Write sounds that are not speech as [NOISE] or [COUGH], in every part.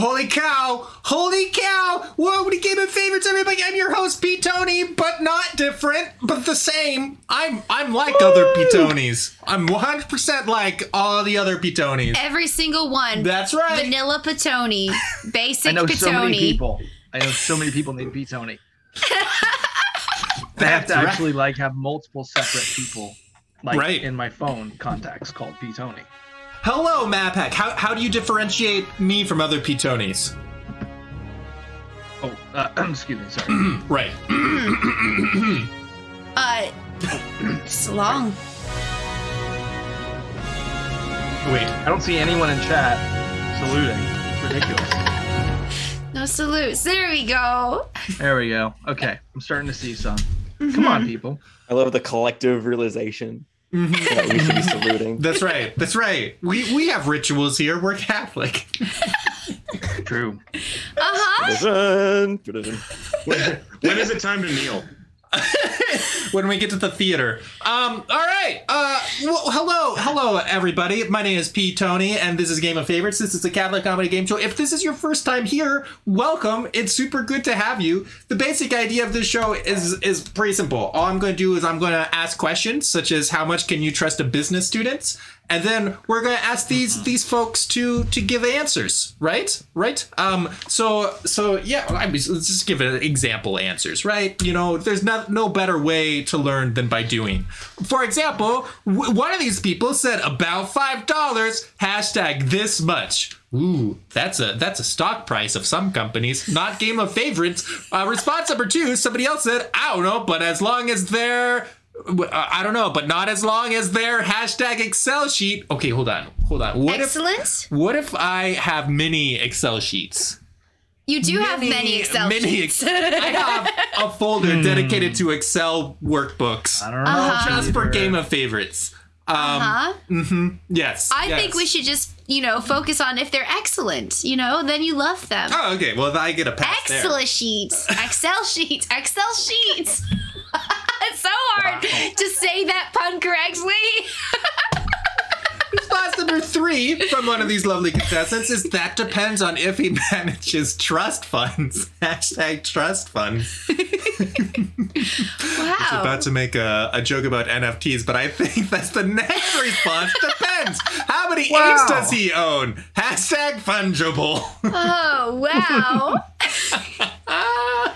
Holy cow! Holy cow! Whoa, what a game of favorites, everybody! I'm your host, Pete Tony, but not different, but the same. I'm I'm like Woo! other Pitonis. I'm 100% like all the other Pitonis. Every single one. That's right. Vanilla Pitoni. [LAUGHS] Basic I know Pitoni. so many people. I know so many people named Pitoni. I [LAUGHS] have to right. actually like have multiple separate people like right. in my phone contacts called Pitoni. Hello, Mapack. How, how do you differentiate me from other Pitonis? Oh, uh, [CLEARS THROAT] excuse me, sorry. [CLEARS THROAT] right. [CLEARS THROAT] uh, it's long. Wait. I don't see anyone in chat saluting. It's ridiculous. [LAUGHS] No salutes. There we go. There we go. Okay, I'm starting to see some. Come on, [LAUGHS] people. I love the collective realization that we should be saluting. [LAUGHS] That's right. That's right. We we have rituals here. We're Catholic. True. Uh huh. When, when is it time to kneel? [LAUGHS] when we get to the theater. Um, all right. Uh, well, hello, hello, everybody. My name is P. Tony, and this is Game of Favorites. This is a Catholic comedy game show. If this is your first time here, welcome. It's super good to have you. The basic idea of this show is is pretty simple. All I'm going to do is I'm going to ask questions such as how much can you trust a business student, and then we're to ask these these folks to to give answers right? Right? Um so so yeah I mean, let's just give an example answers right? You know there's not no better way to learn than by doing. For example w- one of these people said about five dollars hashtag this much. Ooh, that's a that's a stock price of some companies, not game of favorites. Uh, response number two, somebody else said, I don't know, but as long as they're I don't know, but not as long as their hashtag Excel sheet. Okay, hold on, hold on. What Excellent. If, what if I have many Excel sheets? You do mini, have many Excel mini, sheets. I have a folder hmm. dedicated to Excel workbooks. I don't know. Uh-huh. Just for Game of Favorites. Um, uh-huh. Mm-hmm, yes. I yes. think we should just, you know, focus on if they're excellent. You know, then you love them. Oh, okay. Well, I get a pass Excel there. sheets, Excel sheets, Excel sheets. [LAUGHS] hard to say that pun correctly. Response number three from one of these lovely contestants is that depends on if he manages trust funds. [LAUGHS] Hashtag trust funds. wow. [LAUGHS] I was about to make a, a, joke about NFTs, but I think that's the next response. Depends. How many wow. apes does he own? Hashtag fungible. Oh, wow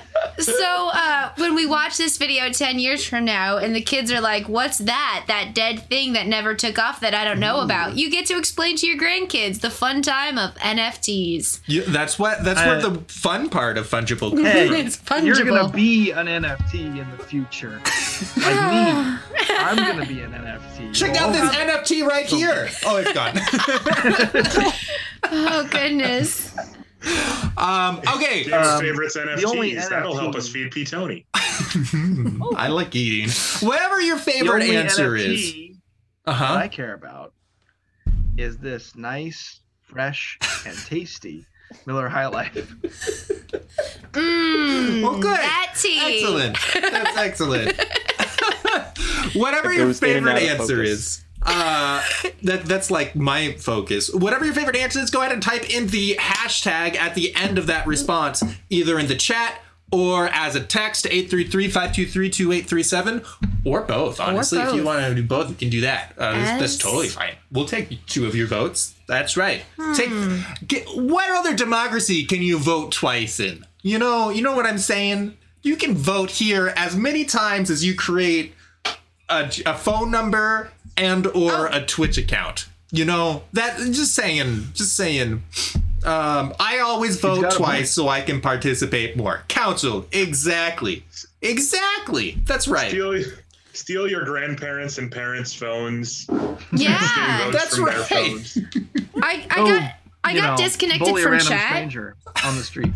[LAUGHS] so uh, when we watch this video 10 years from now and the kids are like what's that? That dead thing that never took off that i don't know Ooh. about. You get to explain to your grandkids the fun time of nfts yeah, that's what that's uh, what the fun part of fungible [LAUGHS] hey, it's fungible. you're gonna be an nft in the future. [LAUGHS] Like me [LAUGHS] i'm gonna be an nft check out this nft right here. Oh it's gone. Oh goodness um, okay. James' um, favorites NFTs. That'll help us feed P. Tony. [LAUGHS] I like eating. Whatever your favorite answer NFT is. Uh-huh. What I care about is this nice, fresh, and tasty Miller High Life. Mmm. [LAUGHS] well, good. That tea. Excellent. That's excellent. [LAUGHS] Whatever your favorite answer is uh, that that's like my focus. Whatever your favorite answer is, go ahead and type in the hashtag at the end of that response, either in the chat or as a text 833-523-2837 or both. Honestly or both. if you want to do both you can do that. Uh, that's, that's, totally fine. We'll take two of your votes. That's right. Hmm. take get, what other democracy can you vote twice in? You know you know what i'm saying? You can vote here as many times as you create a, a phone number and or oh. a Twitch account. You know that. Just saying. Just saying. Um, I always vote twice so I can participate more. Council, exactly, exactly. That's right. Steal, steal your grandparents and parents' phones. Yeah, that's right. I, I got I got know, disconnected from chat. Stranger on the street.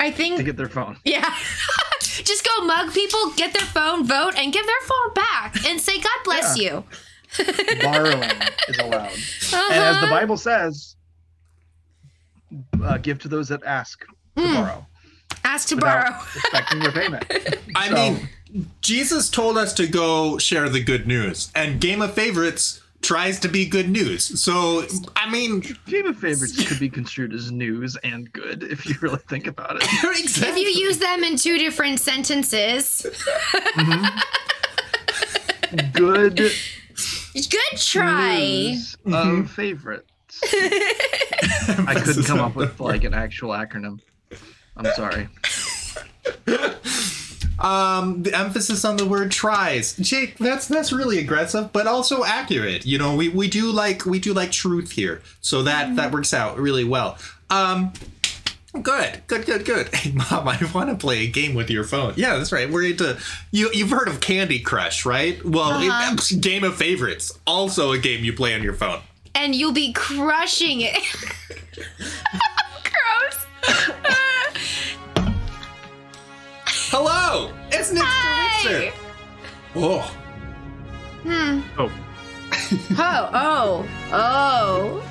I think to get their phone. Yeah. [LAUGHS] Just go mug people, get their phone, vote, and give their phone back, and say God bless yeah. you. [LAUGHS] borrowing is allowed. Uh-huh. And as the Bible says, uh, give to those that ask to mm. borrow. Ask to borrow. expecting repayment. [LAUGHS] I so, mean, Jesus told us to go share the good news, and Game of Favorites tries to be good news. So, I mean, Game of favorites could be construed as news and good if you really think about it. [LAUGHS] exactly. If you use them in two different sentences, Good good try. news of favorites. [LAUGHS] I couldn't come up with like an [LAUGHS] actual acronym. I'm sorry. um the emphasis on the word tries jake that's that's really aggressive but also accurate you know we we do like we do like truth here so that that works out really well um good good good good [LAUGHS] hey mom i want to play a game with your phone yeah that's right we're into you you've heard of candy crush right well Uh-huh. game of favorites also a game you play on your phone And you'll be crushing it. [LAUGHS] Gross. [LAUGHS] hello it's Nick Hi. oh Hmm. Oh, Oh, oh, oh.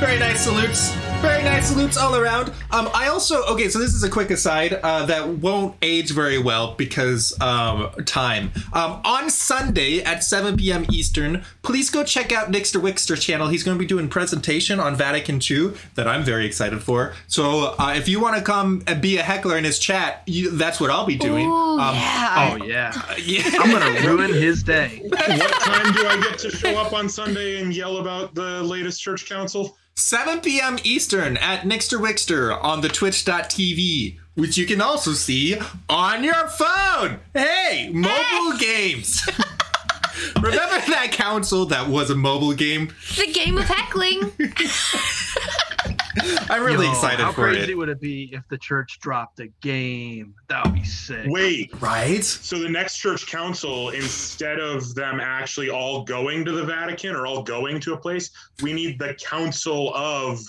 Very nice salutes. Very nice salutes all around. Um, I also okay. So this is a quick aside uh, that won't age very well because um, time. Um, on Sunday at 7 p.m. Eastern, please go check out Nixter Wixter channel. He's going to be doing presentation on Vatican II that I'm very excited for. So uh, if you want to come and be a heckler in his chat, you, that's what I'll be doing. Ooh, Um, yeah. oh yeah. [LAUGHS] yeah. I'm gonna ruin his day. what time do I get to show up on Sunday and yell about the latest church council? 7 p.m. Eastern at Nixter Wixter on the twitch.tv, which you can also see on your phone. Hey, mobile games. [LAUGHS] Remember that council that was a mobile game? the game of heckling. [LAUGHS] [LAUGHS] I'm really Yo, excited how for crazy it. Crazy would it be if the church dropped a game? That would be sick. Wait, Right? so the next church council, instead of them actually all going to the Vatican or all going to a place, we need the council of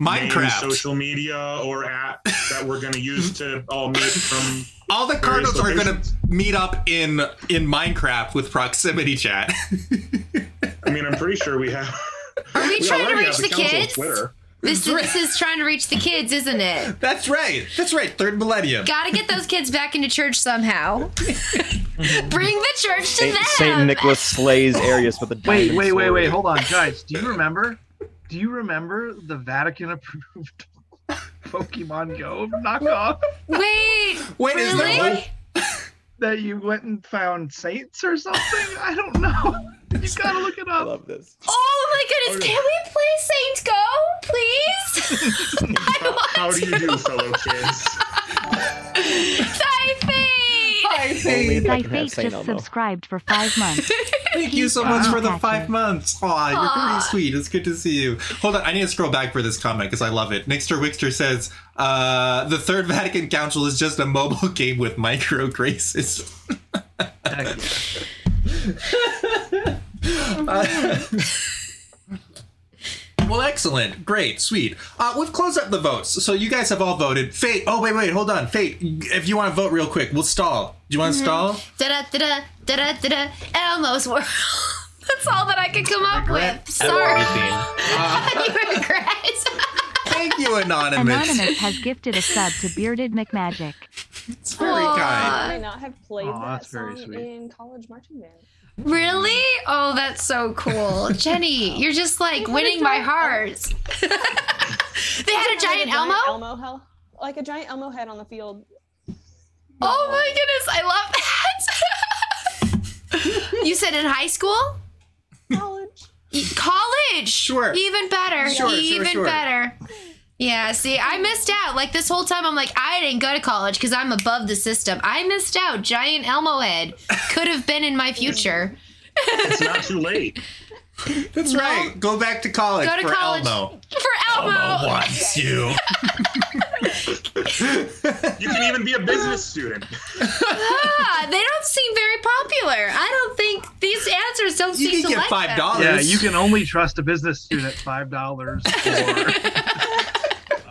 Minecraft. social media or app that we're going to use to all meet from. [LAUGHS] All the cardinals are going to meet up in in Minecraft with proximity chat. [LAUGHS] I mean, I'm pretty sure we have. Are we trying to reach have the council on kids? Twitter. This, this is trying to reach the kids, isn't it? That's right. That's right. Third millennium. Gotta get those kids back into church somehow. [LAUGHS] Bring the church to Saint, them. Saint Nicholas slays Arius with a Wait, diamond wait, wait, sword. wait. Hold on, guys. Do you remember? Do you remember the Vatican approved [LAUGHS] Pokemon Go knockoff Wait, Wait, is there really? one? [LAUGHS] that you went and found saints or something? I don't know. You gotta look it up. I love this. Oh my goodness! Can we play Saint Go, please? [LAUGHS] [LAUGHS] I How, want how do you do, fellow kids? Typing. Only if I Thy can have fate just Elmo. subscribed for five months. [LAUGHS] Thank you so much for the five months. Aw, you're Aw. pretty sweet. It's good to see you. Hold on, I need to scroll back for this comment because I love it. Nixter Wixter says, uh, the Third Vatican Council is just a mobile game with micro graces. Heck yeah. Well, excellent. Great. Sweet. Uh, we've closed up the votes. So you guys have all voted. Fate. Oh, wait, wait. Hold on. Fate, if you want to vote real quick, we'll stall. Do you want to stall? Da da da da da da da. Elmo's world. [LAUGHS] That's all that I could come up Regret with. Sorry. [LAUGHS] Uh, you regret. [LAUGHS] thank you, Anonymous. Anonymous has gifted a sub to Bearded McMagic. It's very Aw. kind. I not have played Aw, that that's very song sweet. in college marching band. Really? Oh, that's so cool. [LAUGHS] Jenny, you're just like winning my heart. they had a [LAUGHS] giant Elmo? Elmo, hell, like a giant Elmo head on the field. Oh my goodness, I love that. [LAUGHS] you said in high school? College. E- College. Sure. Even better. Sure, sure, Even sure. better. Yeah, see, I missed out. Like this whole time, I'm like, I didn't go to college because I'm above the system. I missed out. Giant Elmo head could have been in my future. It's not too late. That's right. Go back to college Go to for college Elmo. for Elmo. Elmo wants you. You can even be a business student. Ah, they don't seem very popular. I don't think these answers don't You seem can to get like five dollars. Yeah, you can only trust a business student five dollars or [LAUGHS] [LAUGHS]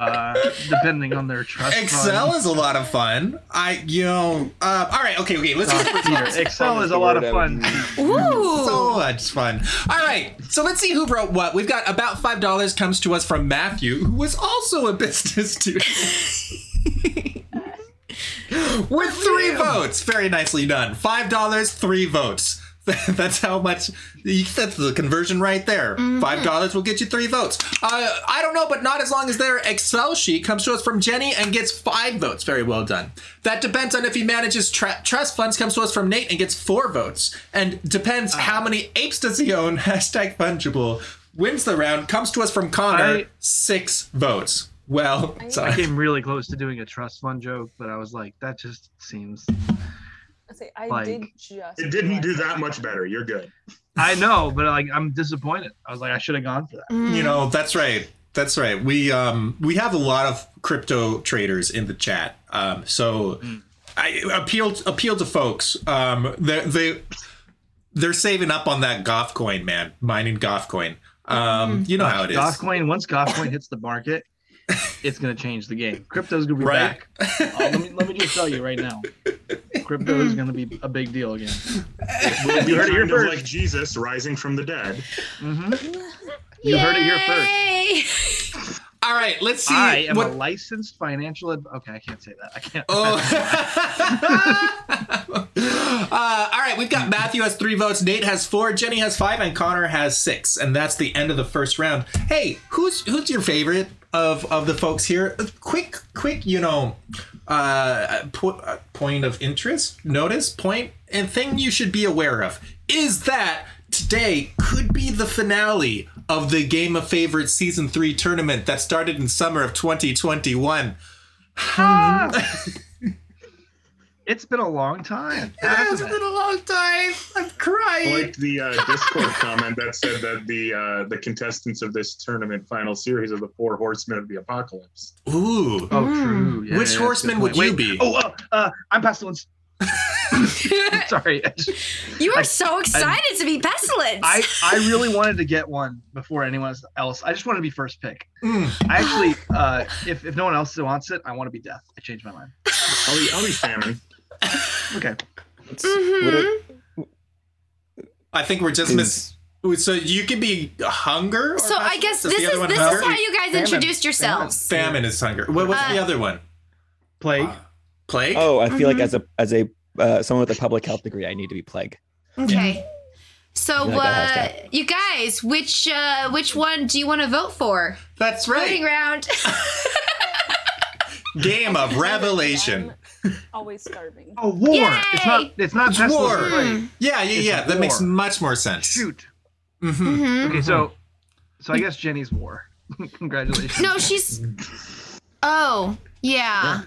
uh, depending on their trust Excel fund. is a lot of fun. I, you know, uh, all right, okay, okay. Let's Uh, get Peter, Excel is a lot of fun. Ooh. so much fun. All right, so let's see who wrote what. We've got about five dollars comes to us from Matthew, who was also a business student. [LAUGHS] with three votes. Very nicely done. Five dollars, three votes. [LAUGHS] That's how much. That's the conversion right there. Five dollars will get you three votes. Uh, I don't know, but not as long as their Excel sheet comes to us from Jenny and gets five votes. Very well done. That depends on if he manages tra- trust funds. Comes to us from Nate and gets four votes. And depends how many apes does he own. [LAUGHS] Hashtag fungible wins the round. Comes to us from Connor. I- six votes. Well, I sorry. came [LAUGHS] really close to doing a trust fund joke, but I was like, that just seems. I say I Like- did just. It didn't do that much better. You're good. I know, but like, I'm disappointed. I was like, I should have gone for that. you know that's right that's right we um we have a lot of crypto traders in the chat um so i appeal appeal to folks um they they they're saving up on that goth coin man mining goth coin um you know how it is Gothcoin, once Gothcoin hits the market, it's gonna change the game. Crypto's gonna be Right. back. Uh, let, me, let me just tell you right now, crypto is gonna be a big deal again. We'll You heard it here kind of first. like Jesus rising from the dead. hmm You heard it here first. [LAUGHS] All right let's see I am what a licensed financial. Ad- okay, I can't say that. I can't. Oh. [LAUGHS] [LAUGHS] uh, all right, we've got Matthew has three votes, Nate has four, Jenny has five, and Connor has six, and that's the end of the first round. Hey, who's who's your favorite of of the folks here? Quick, quick, you know, uh, po- uh, point of interest, notice, point, and thing you should be aware of is that today could be the finale of the Game of Favorites season three tournament that started in summer of 2021. [LAUGHS] it's been a long time. It has it? been a long time. I'm I crying. liked the uh, Discord [LAUGHS] comment that said that the uh, the contestants of this tournament final series are the four horsemen of the apocalypse. Ooh. Oh, true. Yeah, Which yeah, horseman would good you point. be? Oh, uh, uh, I'm pestilence. [LAUGHS] Sorry, I, [LAUGHS] just- You are so excited to be pestilence. I I really wanted to get one before anyone else. I just want to be first pick. Mm. I actually, uh, if if no one else wants it, I want to be death. I changed my mind. I'll be, I'll be famine. Okay. It's- would it- I think we're just miss. So you could be hunger. or so I guess this the is other one this hunger? is how you guys Famine. introduced yourselves. Famine is hunger. What, what's the Uh, other one? Plague. Plague. oh, I feel like Mhm. as a as a uh, someone with a public health degree, I need to be plague. Okay. So, You like uh, you guys, which uh, which one do you want to vote for? That's right. Voting round. [LAUGHS] Game of I love it, Revelation. I'm always starving. Oh, war. It's not. It's not It's war. or plague. Yeah, yeah, It's yeah. That makes much more sense. Shoot. hmm Mhm. Okay, so so I guess Jenny's war. [LAUGHS] Congratulations. No, she's. Oh, yeah.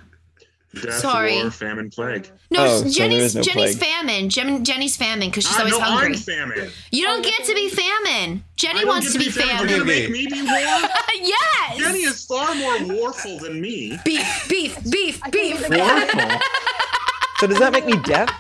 Death, Sorry. war, famine, plague. No, Oh, so there Jenny's is no Jenny's plague. famine. Jen, Jenny's famine because she's Ah, always no, hungry. I'm famine. You don't get to be famine. I Jenny don't wants get to be famine. You're famine. gonna make me be war? [LAUGHS] yes. Jenny is far more warful than me. beef, beef, beef, I beef. Warful. So does that make me deaf?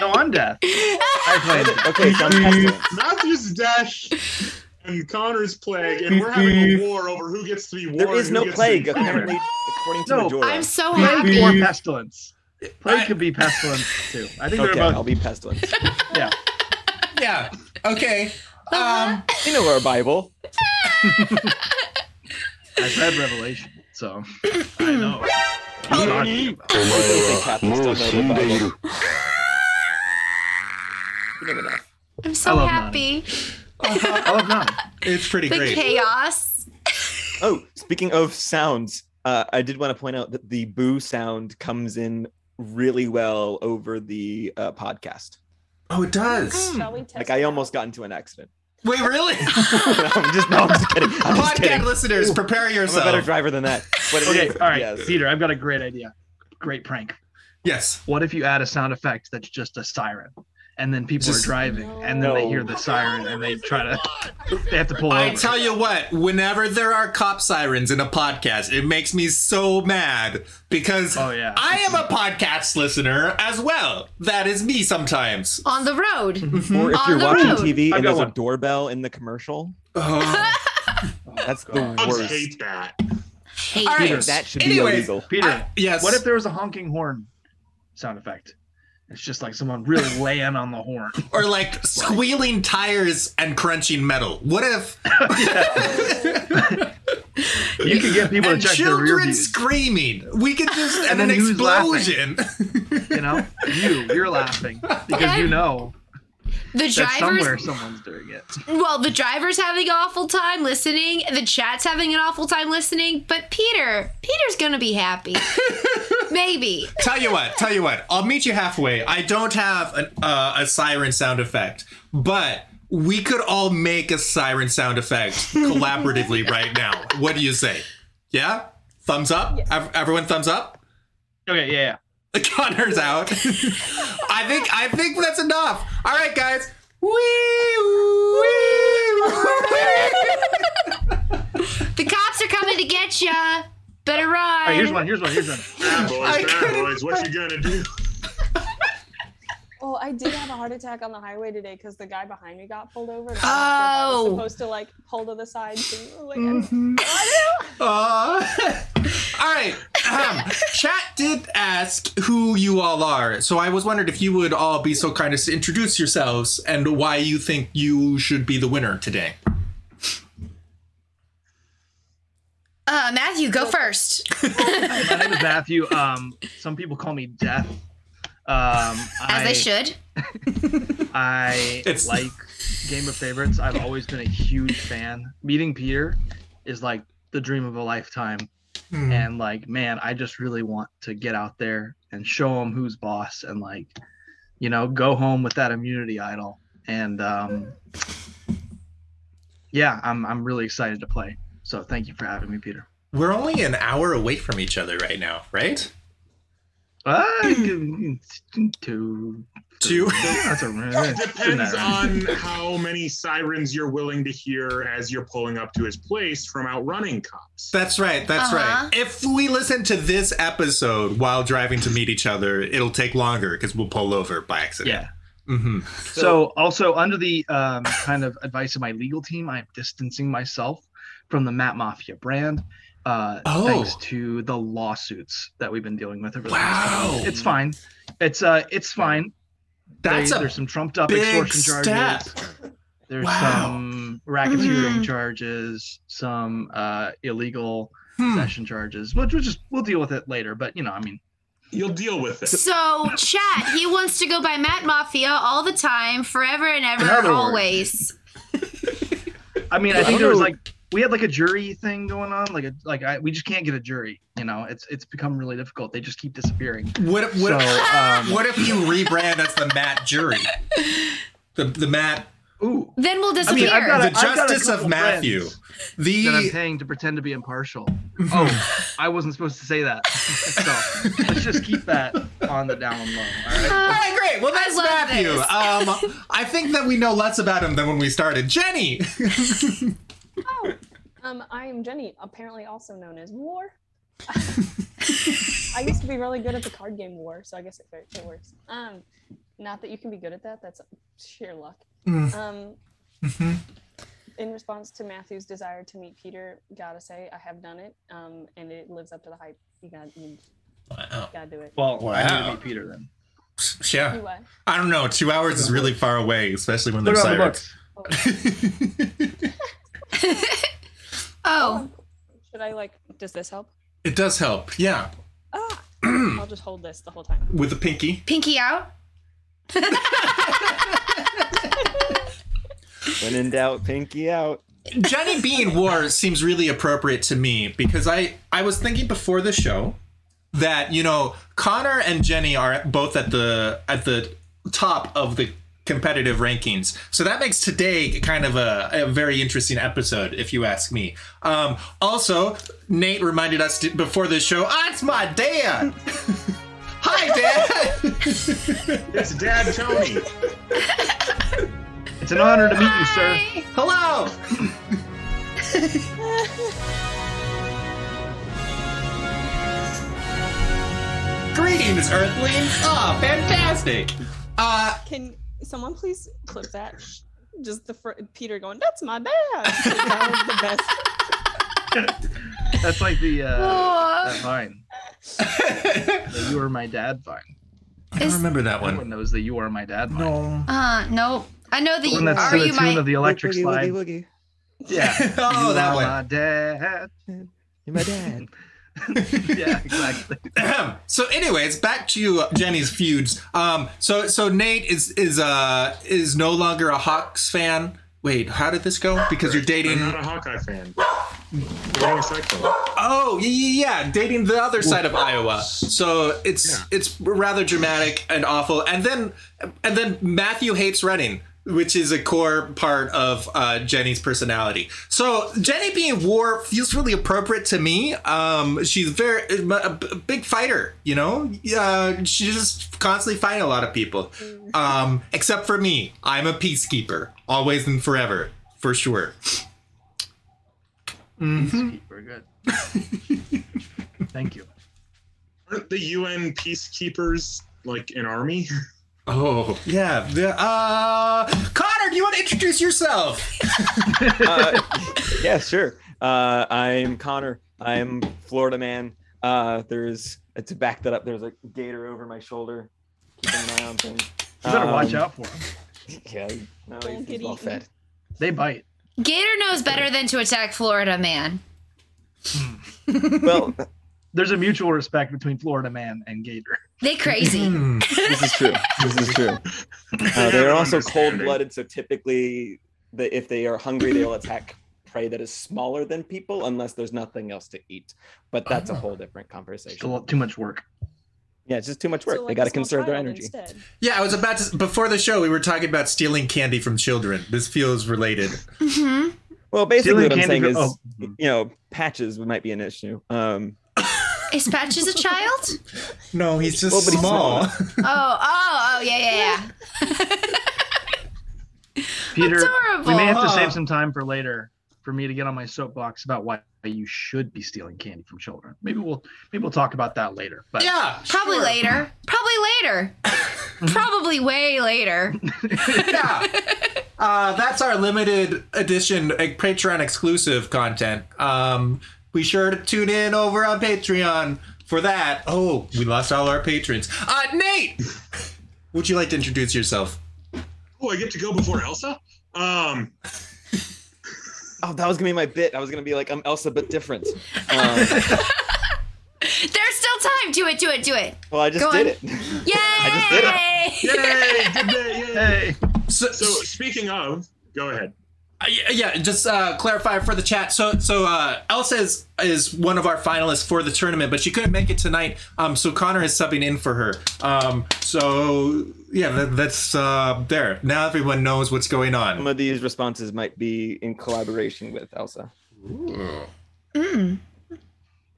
No, I'm death. I played it. Okay, so I'm pestilence. Matthew's dash and Connor's plague, and we're having a war over who gets to be war. There is no plague to be famine. apparently, according to No, Majora. I'm so happy. or pestilence. Plague I- could be pestilence too. I think okay, they're I'll be pestilence. [LAUGHS] Yeah. Yeah. Okay. Uh-huh. Um. You know our Bible. [LAUGHS] I've read Revelation, so I know. Oh. He's talking about. I think Catholics don't know the Bible. You never know. I'm so love happy. I love none. It's pretty The great. chaos. Oh, speaking of sounds, uh, I did want to point out that the boo sound comes in really well over the uh, podcast. Oh, it does. Shall we Like I almost got into an accident. Wait, really? [LAUGHS] I'm just no, I'm just kidding. I'm just Podcast kidding. listeners, prepare I'm a better driver than that. But Okay, is- all right, yes. Peter. I've got a great idea. Great prank. Yes. What if you add a sound effect that's just a siren, and then people Just- are driving, and then they hear the siren, and they try to, [LAUGHS] they have to pull over. I over. tell you what, whenever there are cop sirens in a podcast, it makes me so mad because Oh, yeah. I am a podcast listener as well. That is me sometimes. On the road. Or if mhm. On you're watching road. TV and got there's a doorbell in the commercial, Oh. [LAUGHS] oh that's the God. Dogs worst. hate that. Hate All right. it. That should Anyways, be illegal. Peter, I- yes. what if there was a honking horn sound effect? It's just like someone really laying on the horn. [LAUGHS] or like squealing tires and crunching metal? What if? [LAUGHS] You can get people and to check their rear children screaming. We could just and, And an then who's laughing? explosion. You know, you you're laughing because you know The drivers somewhere someone's doing it. Well, the driver's having an awful time listening. The chat's having an awful time listening. But Peter, Peter's gonna be happy. [LAUGHS] Maybe. tell you what, tell you what. I'll meet you halfway. I don't have an, uh, a siren sound effect, but we could all make a siren sound effect [LAUGHS] collaboratively right now. What do you say? Yeah? Thumbs up? Ev- Everyone thumbs up? Okay, yeah, yeah. Connor's out. I think I think that's enough. All right, guys. Wee, wee. [LAUGHS] The cops are coming to get ya. Better run. All right, here's one. Here's one. Here's one. [LAUGHS] Bad boys, I bad boys. What you gonna do? Well, I did have a heart attack on the highway today because the guy behind me got pulled over. And Oh. I was supposed to like pull to the side too. Like, Mm-hmm. I, Uh, [LAUGHS] all right. Um, chat did ask who you all are, so I was wondering if you would all be so kind as to introduce yourselves and why you think you should be the winner today. Uh, Matthew, go first. [LAUGHS] My name is Matthew. Um, some people call me Death. Um, As I, they should. [LAUGHS] I It's- like Game of Favorites. I've always been a huge fan. Meeting Peter is like the dream of a lifetime. Hmm. And like, man, I just really want to get out there and show him who's boss and like, you know, go home with that immunity idol. And um, yeah, I'm I'm really excited to play. So thank you for having me, Peter. We're only an hour away from each other right now, right? Uh, two, Two. That's a [LAUGHS] Depends on how many sirens you're willing to hear as you're pulling up to his place from outrunning cops. That's right. That's Uh-huh. right. If we listen to this episode while driving to meet each other, it'll take longer because we'll pull over by accident. Yeah. hmm So, also under the um, kind of advice of my legal team, I'm distancing myself from the Matt Mafia brand. Uh, Oh. thanks to the lawsuits that we've been dealing with over the Wow. last couple- It's fine. It's uh it's fine. That's They- a there's some trumped up big extortion step. charges. There's Wow. some racketeering Mhm. charges, some uh illegal Hmm. possession charges. Which we'll just we'll deal with it later. But you know, I mean, You'll deal with it. So, chat, he wants to go by Matt Mafia all the time, forever and ever, In other words. always. I mean, I think there was like we had like a jury thing going on, like a like I we just can't get a jury. You know, it's it's become really difficult. They just keep disappearing. What, if- what, so if- um, what if you rebrand as the Matt jury? The the Matt, ooh, Then we'll I disappear. mean, I've got the a- I've got a justice of Matthew. The that I'm paying to pretend to be impartial. [LAUGHS] Oh, I wasn't supposed to say that. [LAUGHS] so let's just keep that on the down low. All right. All right, great. Well, that's love Matthew. this. Um, I think that we know less about him than when we started. Jenny. oh, [LAUGHS] um, I am Jenny, apparently also known as War. [LAUGHS] I used to be really good at the card game War, so I guess it, it works. Um, not that you can be good at that. That's sheer luck. Mm. Um, Mhm. in response to Matthew's desire to meet Peter, gotta say I have done it, um, and it lives up to the hype. You gotta, you Wow. gotta do it. Well, I need to meet Peter then. Yeah. You? I don't know. Two hours is really far away, especially when they're on the sirens. [LAUGHS] [LAUGHS] books. oh, Should I like? Does this help? it does help. Yeah. Ah, I'll just hold this the whole time. With the pinky. pinky out. [LAUGHS] When in doubt, pinky out. Jenny Bean war seems really appropriate to me because I I was thinking before the show that you know Connor and Jenny are both at the at the top of the competitive rankings. So that makes today kind of a, a very interesting episode, if you ask me. Um, also, Nate reminded us to, before the show, ah, it's my dad. [LAUGHS] Hi, Dad. [LAUGHS] It's Dad Tony. It's an honor to meet you, sir. Hello. [LAUGHS] Greetings, Earthlings. Ah, fantastic. Uh, Can someone please clip that? Just the fr- Peter going, "That's my dad." [LAUGHS] that was the best. [LAUGHS] That's like the uh, that vine. The you are my dad vine. I don't remember that one. Everyone one. knows that you are my dad vine. No. uh, no. I know that The you one that's are to the you tune my of the electric Woogie, slide. woogie, woogie. Yeah. [LAUGHS] Oh, you that are one. my dad. You're my dad. [LAUGHS] yeah, exactly. so anyways back to jenny's feuds. Um so so nate is is uh is no longer a hawks fan. Wait how did this go? Because you're I'm dating not a Hawkeye fan. Dating a Cyclone. oh yeah, yeah yeah. Dating the other side of iowa. So it's Yeah. it's rather dramatic and awful. And then and then matthew hates running which is a core part of uh, Jenny's personality. So Jenny being war feels really appropriate to me. Um, she's very a b- big fighter, you know. Uh, she's just constantly fighting a lot of people. Um, except for me, I'm a peacekeeper, always and forever, for sure. We're good. [LAUGHS] Thank you. Aren't the UN peacekeepers like an army? [LAUGHS] Oh yeah. The, uh, Connor, do you want to introduce yourself? [LAUGHS] uh, yeah, sure. Uh, I'm Connor. I'm Florida man. Uh, there's to back that up. There's a gator over my shoulder, keeping an eye on things. You better watch Um, out for them. [LAUGHS] Yeah, no, Don't he's, he's well eaten. fed. They bite. Gator knows better than to attack Florida man. Well, [LAUGHS] There's a mutual respect between Florida man and Gator. They crazy. Hmm. this is true. This is true. [LAUGHS] Uh, they are also cold-blooded, so typically, the, if they are hungry, they will attack prey that is smaller than people, unless there's nothing else to eat. But that's a Oh. whole different It's a conversation. lot too much work. Yeah, it's just too much work. So, they got to conserve their energy. instead. Yeah, I was about to. Before the show, we were talking about stealing candy from children. This feels related. hmm Well, basically, Stealing what I'm saying candy is, oh. you know, patches might be an issue. Um, Is Patches a child? [LAUGHS] No, he's just Well, but he's small. [LAUGHS] Oh, oh, oh, yeah, yeah, yeah. [LAUGHS] Peter, Adorable. we may have to save some time for later for me to get on my soapbox about why you should be stealing candy from children. Maybe we'll maybe we'll talk about that later. But yeah, Probably sure. later. Probably later. Probably way later. yeah. Uh, that's our limited edition uh, Patreon exclusive content. Um, be sure to tune in over on Patreon for that. Oh, we lost all our patrons. Uh, Nate, [LAUGHS] would you like to introduce yourself? Oh, I get to go before Elsa? Um, [LAUGHS] oh, that was gonna be my bit. I was gonna be like, I'm Elsa, but different. Um, [LAUGHS] There's still time. Do it, do it, do it. well, I just Go did on. it. Yay! I just did it. yay! Good day, yay. So, So, speaking of, go ahead. Uh, yeah, yeah, just uh, clarify for the chat. So, so uh, Elsa is, is one of our finalists for the tournament, but she couldn't make it tonight. Um, so Connor is subbing in for her. Um, so yeah, that, that's uh, there. Now everyone knows what's going on. Some of these responses might be in collaboration with Elsa. Mm.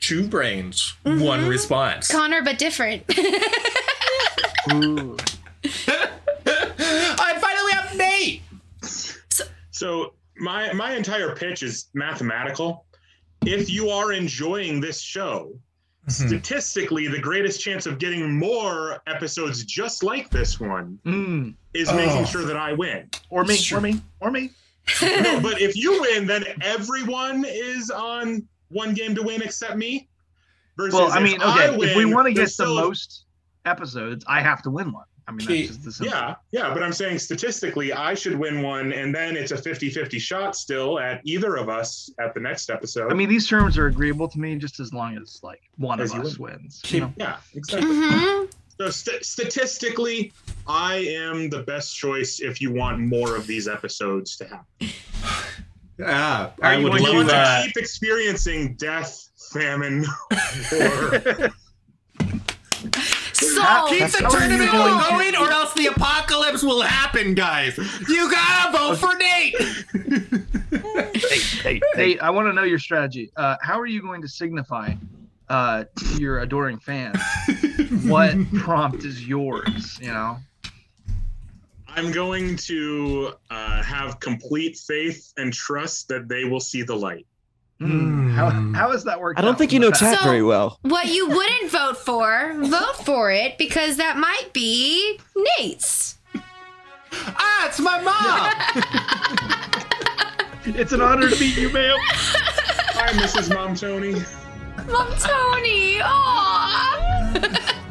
Two brains, one response. Connor, but different. [LAUGHS] [LAUGHS] Ooh. I finally have Nate. So my my entire pitch is mathematical. If you are enjoying this show, statistically, the greatest chance of getting more episodes just like this one Mm. is Oh. making sure that I win. Or me, Sure. or me, or me. No, but if you win, then everyone is on one game to win except me. Versus Well, I if mean, okay, if we want to get the most episodes, I have to win one. I mean, Okay, that's just the simple. Yeah, yeah, but I'm saying statistically, I should win one, and then it's a 50 50 shot still at either of us at the next episode. I mean, these terms are agreeable to me just as long as like one As of us win. wins. Keep- You know? yeah, exactly. hmm So st- statistically, I am the best choice if you want more of these episodes to happen. [SIGHS] Ah, Are I you would going We to love want to keep experiencing death, famine, [LAUGHS] or So, Keep the How are you tournament going going, or else the apocalypse will happen, guys. You gotta vote for Nate. hey, hey, hey, I want to know your strategy. Uh, how are you going to signify uh, to your adoring fans what [LAUGHS] prompt is yours? You know, I'm going to uh, have complete faith and trust that they will see the light. Hmm, how how has that worked? I don't think you know past? chat So- very well. what you wouldn't vote for, vote for it because that might be Nate's. Ah, it's my mom. [LAUGHS] It's an honor to meet you, ma'am. Hi, Mrs. Mom Tony. Mom Tony. Aww. [LAUGHS]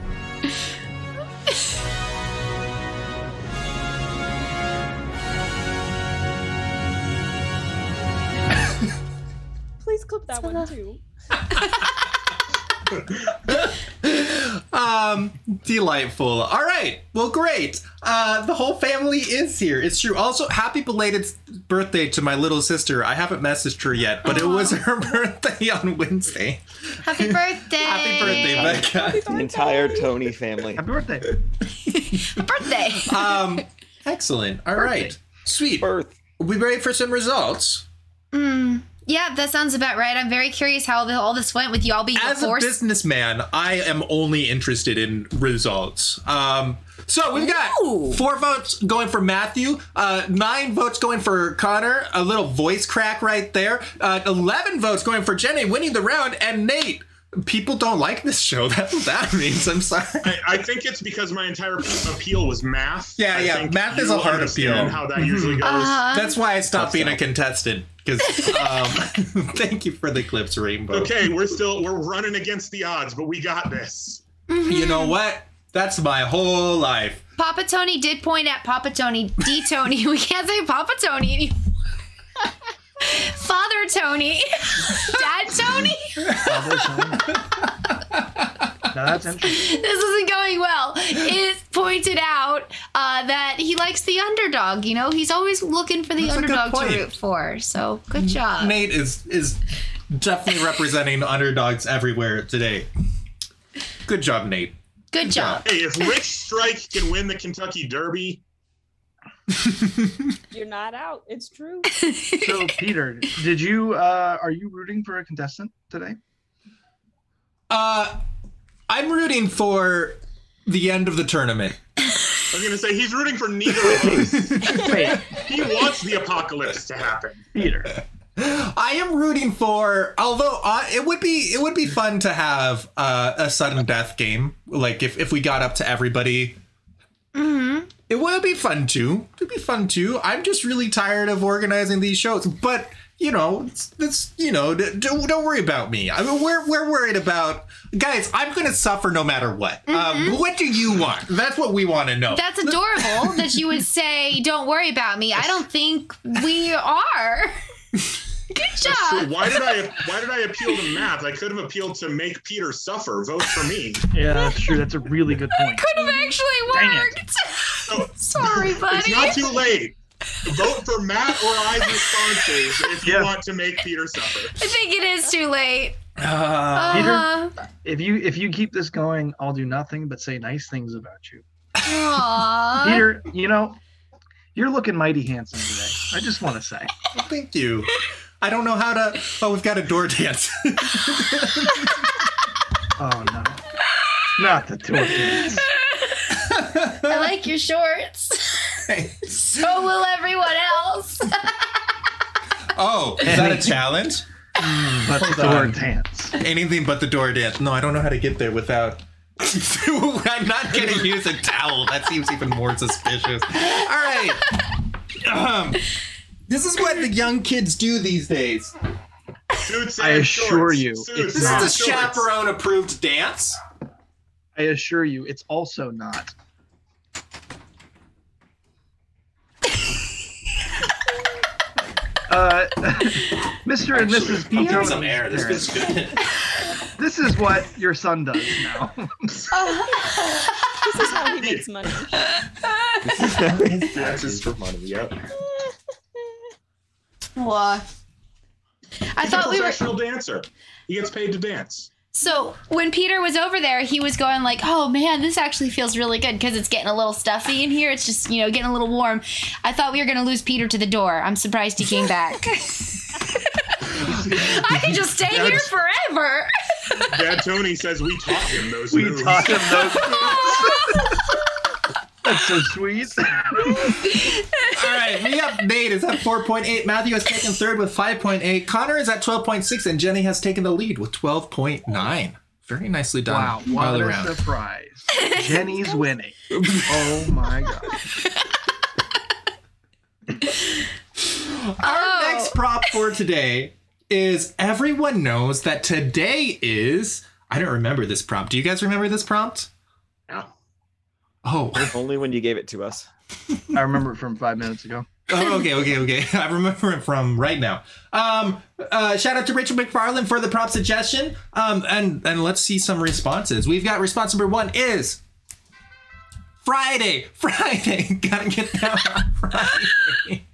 please clip that one too. [LAUGHS] um, delightful. All right. Well, great. Uh, the whole family is here. It's true. Also, happy belated birthday to my little sister. I haven't messaged her yet, but it was her [LAUGHS] birthday on Wednesday. Happy birthday! happy birthday, Becca. Happy. The entire Tony family. happy birthday. birthday. [LAUGHS] Um, excellent. All birthday. right. Sweet. Birth. We ready for some results? Mm yeah, that sounds about right. I'm very curious how the, all this went with you all being As a forced. businessman, I am only interested in results. Um, so we've got Ooh. four votes going for Matthew, uh, nine votes going for Connor, a little voice crack right there, uh, 11 votes going for Jenny winning the round, and Nate. People don't like this show. [LAUGHS] That's what that [LAUGHS] means. I'm sorry. I, I think it's because my entire appeal was math. Yeah, I yeah, think math is a hard understand appeal. How that usually goes. Uh-huh. That's why I stopped being a contestant. Because um, [LAUGHS] thank you for the clips, Rainbow. Okay, we're still we're running against the odds, but we got this. You know what? That's my whole life. Papa Tony did point at Papa Tony, D Tony. We can't say Papa Tony anymore. Father Tony, [LAUGHS] Dad Tony. Now that's interesting. This isn't going well. It pointed out uh, that he likes the underdog. You know, he's always looking for the That's underdog to root for. So good job. Nate is is definitely representing underdogs everywhere today. Good job, Nate. Good job. Hey, if Rich Strike can win the Kentucky Derby, [LAUGHS] You're not out. It's true. So, Peter, did you uh, are you rooting for a contestant today? Uh, I'm rooting for the end of the tournament. I was gonna say he's rooting for neither of us. [LAUGHS] Wait, He wants the apocalypse to happen. Peter. I am rooting for. Although uh, it would be it would be fun to have uh, a sudden death game. Like if if we got up to everybody. It would be fun too. It'd be fun too. I'm just really tired of organizing these shows. But you know, it's, it's you know, d- don't, don't worry about me. I mean, we're we're worried about guys. I'm gonna suffer no matter what. Um, what do you want? That's what we want to know. That's adorable [LAUGHS] that you would say, "Don't worry about me." I don't think we are. [LAUGHS] Good So job. why did I why did I appeal to math? I could have appealed to make Peter suffer. Vote for me. Yeah, that's true. That's a really good point. Could have actually Dang it. worked. [LAUGHS] So [LAUGHS] Sorry, buddy. it's not too late. Vote for Matt or I's responses if you Yeah. want to make Peter suffer. I think it is too late. Uh, Peter? Uh-huh. If you if you keep this going, I'll do nothing but say nice things about you. Aw. Peter, you know, you're looking mighty handsome today. I just want to say. thank you. I don't know how to. Oh, we've got a door dance. [LAUGHS] Oh no. Not the door dance. I like your shorts. so will everyone else. [LAUGHS] oh, is that a challenge? But the door dance. Anything but the door dance. No, I don't know how to get there without. [LAUGHS] I'm not gonna use a towel. That seems even more suspicious. All right. Um, this is what the young kids do these days. Suits I and assure shorts. you, Suits it's This and is a chaperone approved dance. I assure you, it's also not. Uh, [LAUGHS] Mr. and Mrs. P. Give some air. This parents, feels good. [LAUGHS] [LAUGHS] this is what your son does now. This is how he makes money. This Taxes for money. Yep. What? I He's a thought we were. professional dancer. He gets paid to dance. So when Peter was over there, he was going like, "Oh man, this actually feels really good because it's getting a little stuffy in here. It's just you know getting a little warm." I thought we were gonna lose Peter to the door. I'm surprised he came back. [LAUGHS] I could just stay here forever. Dad Tony says we taught him those we moves. taught him those. [LAUGHS] [LAUGHS] That's so sweet. [LAUGHS] All right, we have Nate is at 4.8. Matthew has taken third with 5.8. Connor is at 12.6, and Jenny has taken the lead with 12.9. Very nicely done Wow, all what a around. surprise. [LAUGHS] Jenny's winning. Oh my god. Our Oh. next prop for today is everyone knows that today is. I don't remember this prompt. Do you guys remember this prompt? Yeah. Oh, Only when you gave it to us. I remember it from five minutes ago. Oh, okay, okay, okay. [LAUGHS] I remember it from right now. Um, uh, shout out to Rachel McFarland for the prompt suggestion. Um, and and let's see some responses. We've got response number one is Friday. [LAUGHS] Friday. [LAUGHS] Gotta get down on Friday.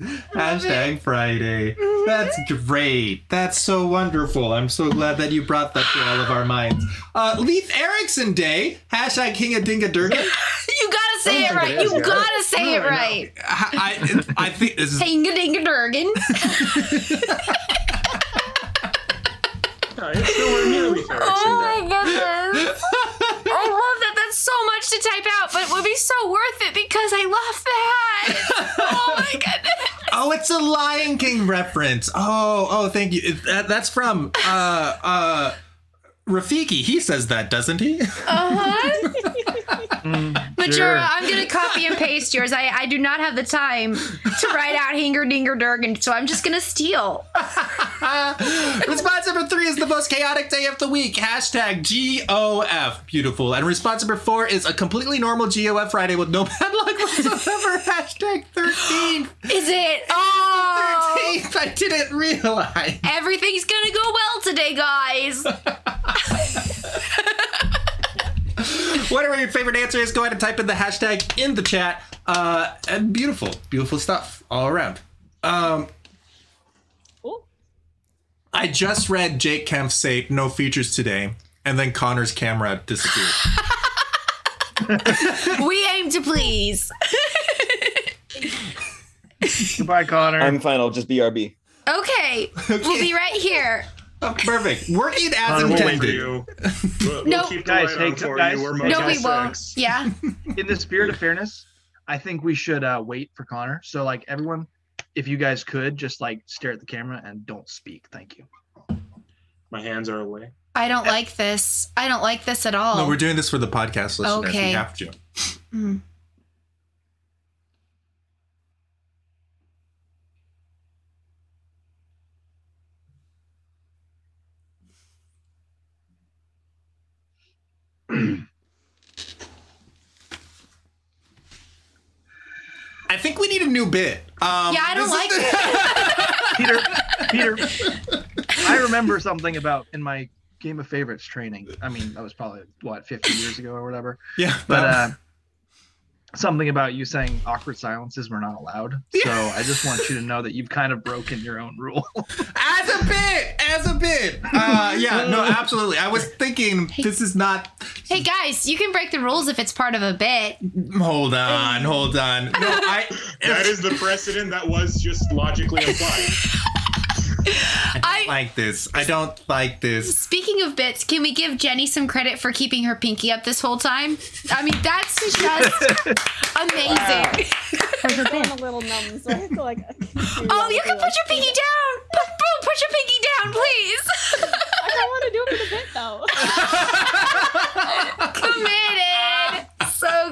Hashtag Friday. That's great. That's so wonderful. I'm so glad that you brought that to all of our minds. Uh, Leif Erikson Day. Hashtag King of Dinga Durga. [LAUGHS] You gotta say it right. it is, You yeah. gotta say it right. I, I, I think this is Hinga dinga durgan. [LAUGHS] It's nowhere near Leif Erikson Oh my goodness. I love that. That's so much to type out, but it would be so worth it because I love that. [LAUGHS] Oh my goodness. Oh, it's a Lion King reference. Oh, oh, thank you. That, that's from uh uh Rafiki. He says that, doesn't he? Uh-huh. [LAUGHS] Mm, Sure. I'm gonna copy and paste yours. I, I do not have the time to write out Hinger Dinger Durgan, so I'm just gonna steal. [LAUGHS] response number three is the most chaotic day of the week. Hashtag GOF. Beautiful. And response number four is a completely normal GOF Friday with no [LAUGHS] bad luck whatsoever. Hashtag 13. [GASPS] Is it? [GASPS] Oh! 13th. I didn't realize. Everything's gonna go well today, guys. [LAUGHS] [LAUGHS] Whatever your favorite answer is, go ahead and type in the hashtag in the chat. Uh, and beautiful, beautiful stuff all around. Um, Ooh. I just read Jake Kemp say no features today, and then Connor's camera disappeared. [LAUGHS] we aim to please. Goodbye, Connor. I'm fine. I'll just BRB. Okay, we'll be right here. Oh, perfect. Working as Connor, We'll wait for intended. you. We'll, No. keep Guys, hey, guys. We're no, No, we won't. Yeah. [LAUGHS] in the spirit of fairness, I think we should uh, wait for Connor. So, like, everyone, if you guys could just like stare at the camera and don't speak. Thank you. My hands are away. I don't like this. I don't like this at all. No, we're doing this for the podcast listeners. Okay. We have to. Mm. I think we need a new bit. Um, Yeah, I don't like it. [LAUGHS] Peter, Peter, I remember [LAUGHS] something about in my Game of Favorites training. I mean, that was probably what 50 years ago or whatever. yeah, But that- uh, something about you saying awkward silences were not allowed. [LAUGHS] So I just want you to know that you've kind of broken your own rule. [LAUGHS] as a bit, as a bit. Uh, yeah, no, [LAUGHS] absolutely. I was thinking this is not. Hey guys, you can break the rules if it's part of a bit. Hold on, hold on. No, I. That is the precedent that was just logically applied. I don't like this. I don't like this. Speaking of bits, can we give Jenny some credit for keeping her pinky up this whole time? I mean, that's just [LAUGHS] amazing. For I'm a little numb, so I have to like. Oh, you can put your pinky down. Boom, boom, put your pinky down, please. I don't want to do it for the bit though. [LAUGHS] Committed.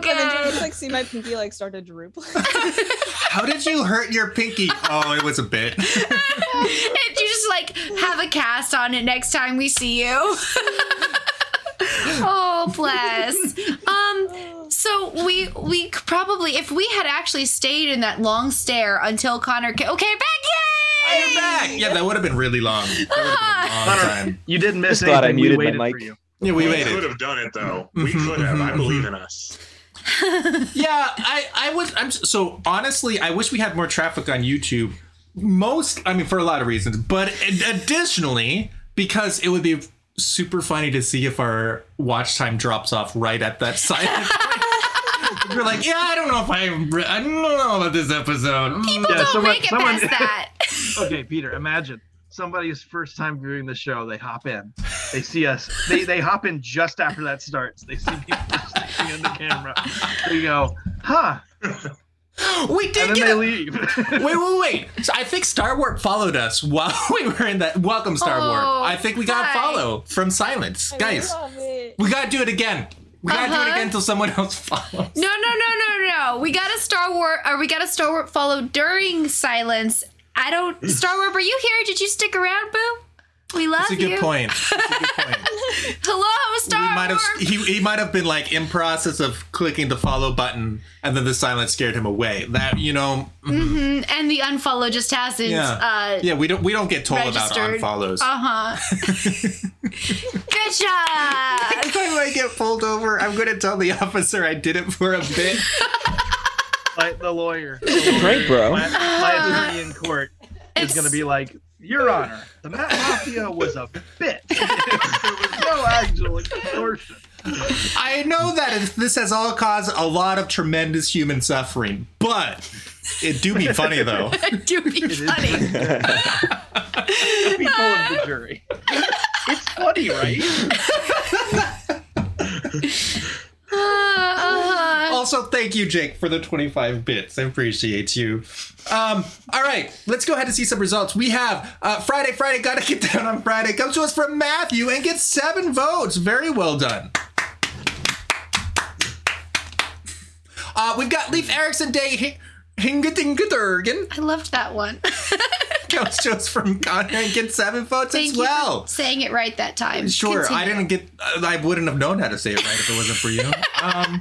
So And then do you just like see my pinky like start to droop? [LAUGHS] How did you hurt your pinky? Oh, it was a bit. [LAUGHS] And you just like have a cast on it next time we see you. [LAUGHS] oh bless. Um. So we we probably if we had actually stayed in that long stare until Connor. Ca- okay, back yay! You're back. Yeah, that would have been really long. That been a long Connor, time. you didn't miss Just glad I anything. muted we my waited mic. for you. Yeah, we We waited. could have done it though. We Mhm, could have. I mhm, believe mhm. in us. [LAUGHS] Yeah, I, I was. I'm so honestly, I wish we had more traffic on YouTube. Most, I mean, for a lot of reasons, but additionally, because it would be super funny to see if our watch time drops off right at that silent. [LAUGHS] You're like, yeah, I don't know if I, re- I don't know about this episode. Mm. People Yeah, don't someone- make it someone- past that. [LAUGHS] Okay, Peter, imagine somebody's first time viewing the show. They hop in, they see us. They they hop in just after that starts. They see me [LAUGHS] speaking in the camera. They go, huh? [GASPS] We did And then get they a- leave. [LAUGHS] Wait, wait, wait. So I think Star Warp followed us while [LAUGHS] we were in that. Welcome, Star Oh, Warp. I think we got hi. follow from silence. I Guys, we gotta do it again. We gotta do it Uh-huh. again until someone else follows. No, no, no, no, no. We got a Star Wars, or we got a Star Wars follow during silence. I don't. Star Wars, are you here? Did you stick around, Boo? We love That's a good you. point. That's a good [LAUGHS] point. Hello, Star he might have he, he might have been like in process of clicking the follow button and then the silence scared him away that you know mhm. Mhm, And the unfollow just hasn't. Yeah. Uh, yeah we don't we don't get told Registered. about unfollows Uh huh. [LAUGHS] [LAUGHS] Good job. Every time I get pulled over, I'm gonna tell the officer I did it for a bit. Like the lawyer. It's a prank, bro. My, my attorney in court is It's- going to be like, Your Honor, the Matt Mafia was a bitch. [LAUGHS] there was no actual extortion. I know that it- this has all caused a lot of tremendous human suffering, but it do be funny though. [LAUGHS] It do be It is funny. [LAUGHS] people of the jury. It's funny, right? Uh, Also, thank you, Jake, for the 25 bits. I appreciate you. Um, all right, let's go ahead and see some results. We have uh, Friday, Friday, gotta get down on Friday. Comes to us from Matthew and gets seven votes. Very well done. Uh, we've got Leif Erikson Day Hingetingeturgen. I loved that one. [LAUGHS] Comes to us from Connor and gets seven votes Thank as well. saying it right that time. Sure, I didn't get. I wouldn't have known how to say it right if it wasn't for you. [LAUGHS] Um,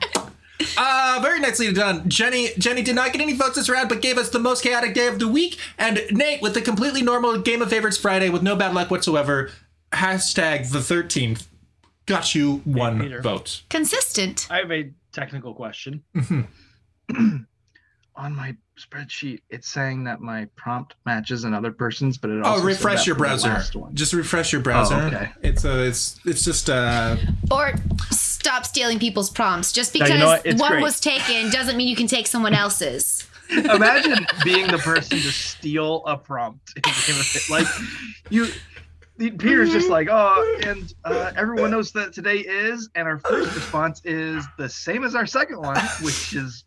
uh, very nicely done, Jenny. Jenny did not get any votes this round, but gave us the most chaotic day of the week. And Nate with the completely normal Game of Favorites Friday with no bad luck whatsoever. Hashtag the thirteenth got you one Peter. vote. Consistent. I have a technical question. Mhm. [CLEARS THROAT] On my spreadsheet, it's saying that my prompt matches another person's, but it also Oh, refresh your browser. Just refresh your browser. Oh, okay. It's a. It's. It's just uh Or stop stealing people's prompts. Just because you know one great. was taken doesn't mean you can take someone else's. [LAUGHS] Imagine being the person to steal a prompt. like you Peter's just like, oh, and uh, everyone knows that today is, and our first response is the same as our second one, which is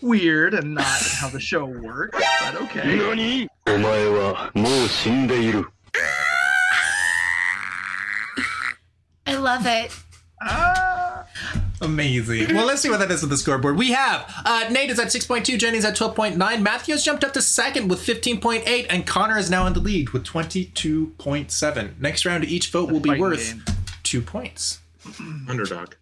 weird and not how the show works, but okay. I love it. Ah! Amazing. Well, let's see what that is with the scoreboard. We have uh, Nate is at 6.2, Jenny's at 12.9, Matthew has jumped up to second with 15.8, and Connor is now in the lead with 22.7. Next round, each vote will be worth game. two points. [CLEARS THROAT] Underdog.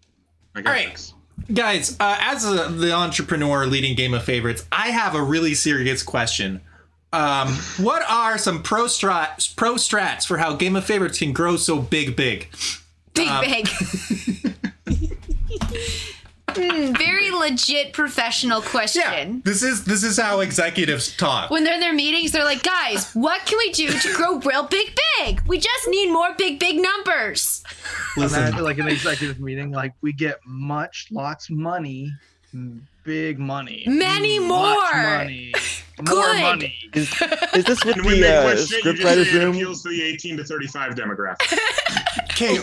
I got All right. this. Guys, uh, as a, the entrepreneur leading Game of Favorites, I have a really serious question. Um, what are some pro strats, pro strats for how Game of Favorites can grow so big, big? Big, Um, big. [LAUGHS] [LAUGHS] Hmm, very legit professional question. Yeah, this is this is how executives talk. When they're in their meetings, they're like, guys, what can we do to grow real big, big? We just need more big, big numbers. Listen, Imagine like an executive meeting, like we get much, lots money, big money, Many more. much money, [LAUGHS] more Good. money. Is, is this with And when the they uh, question it, you scriptwriter's room? appeals to the 18 to 35 demographic. [LAUGHS] Okay,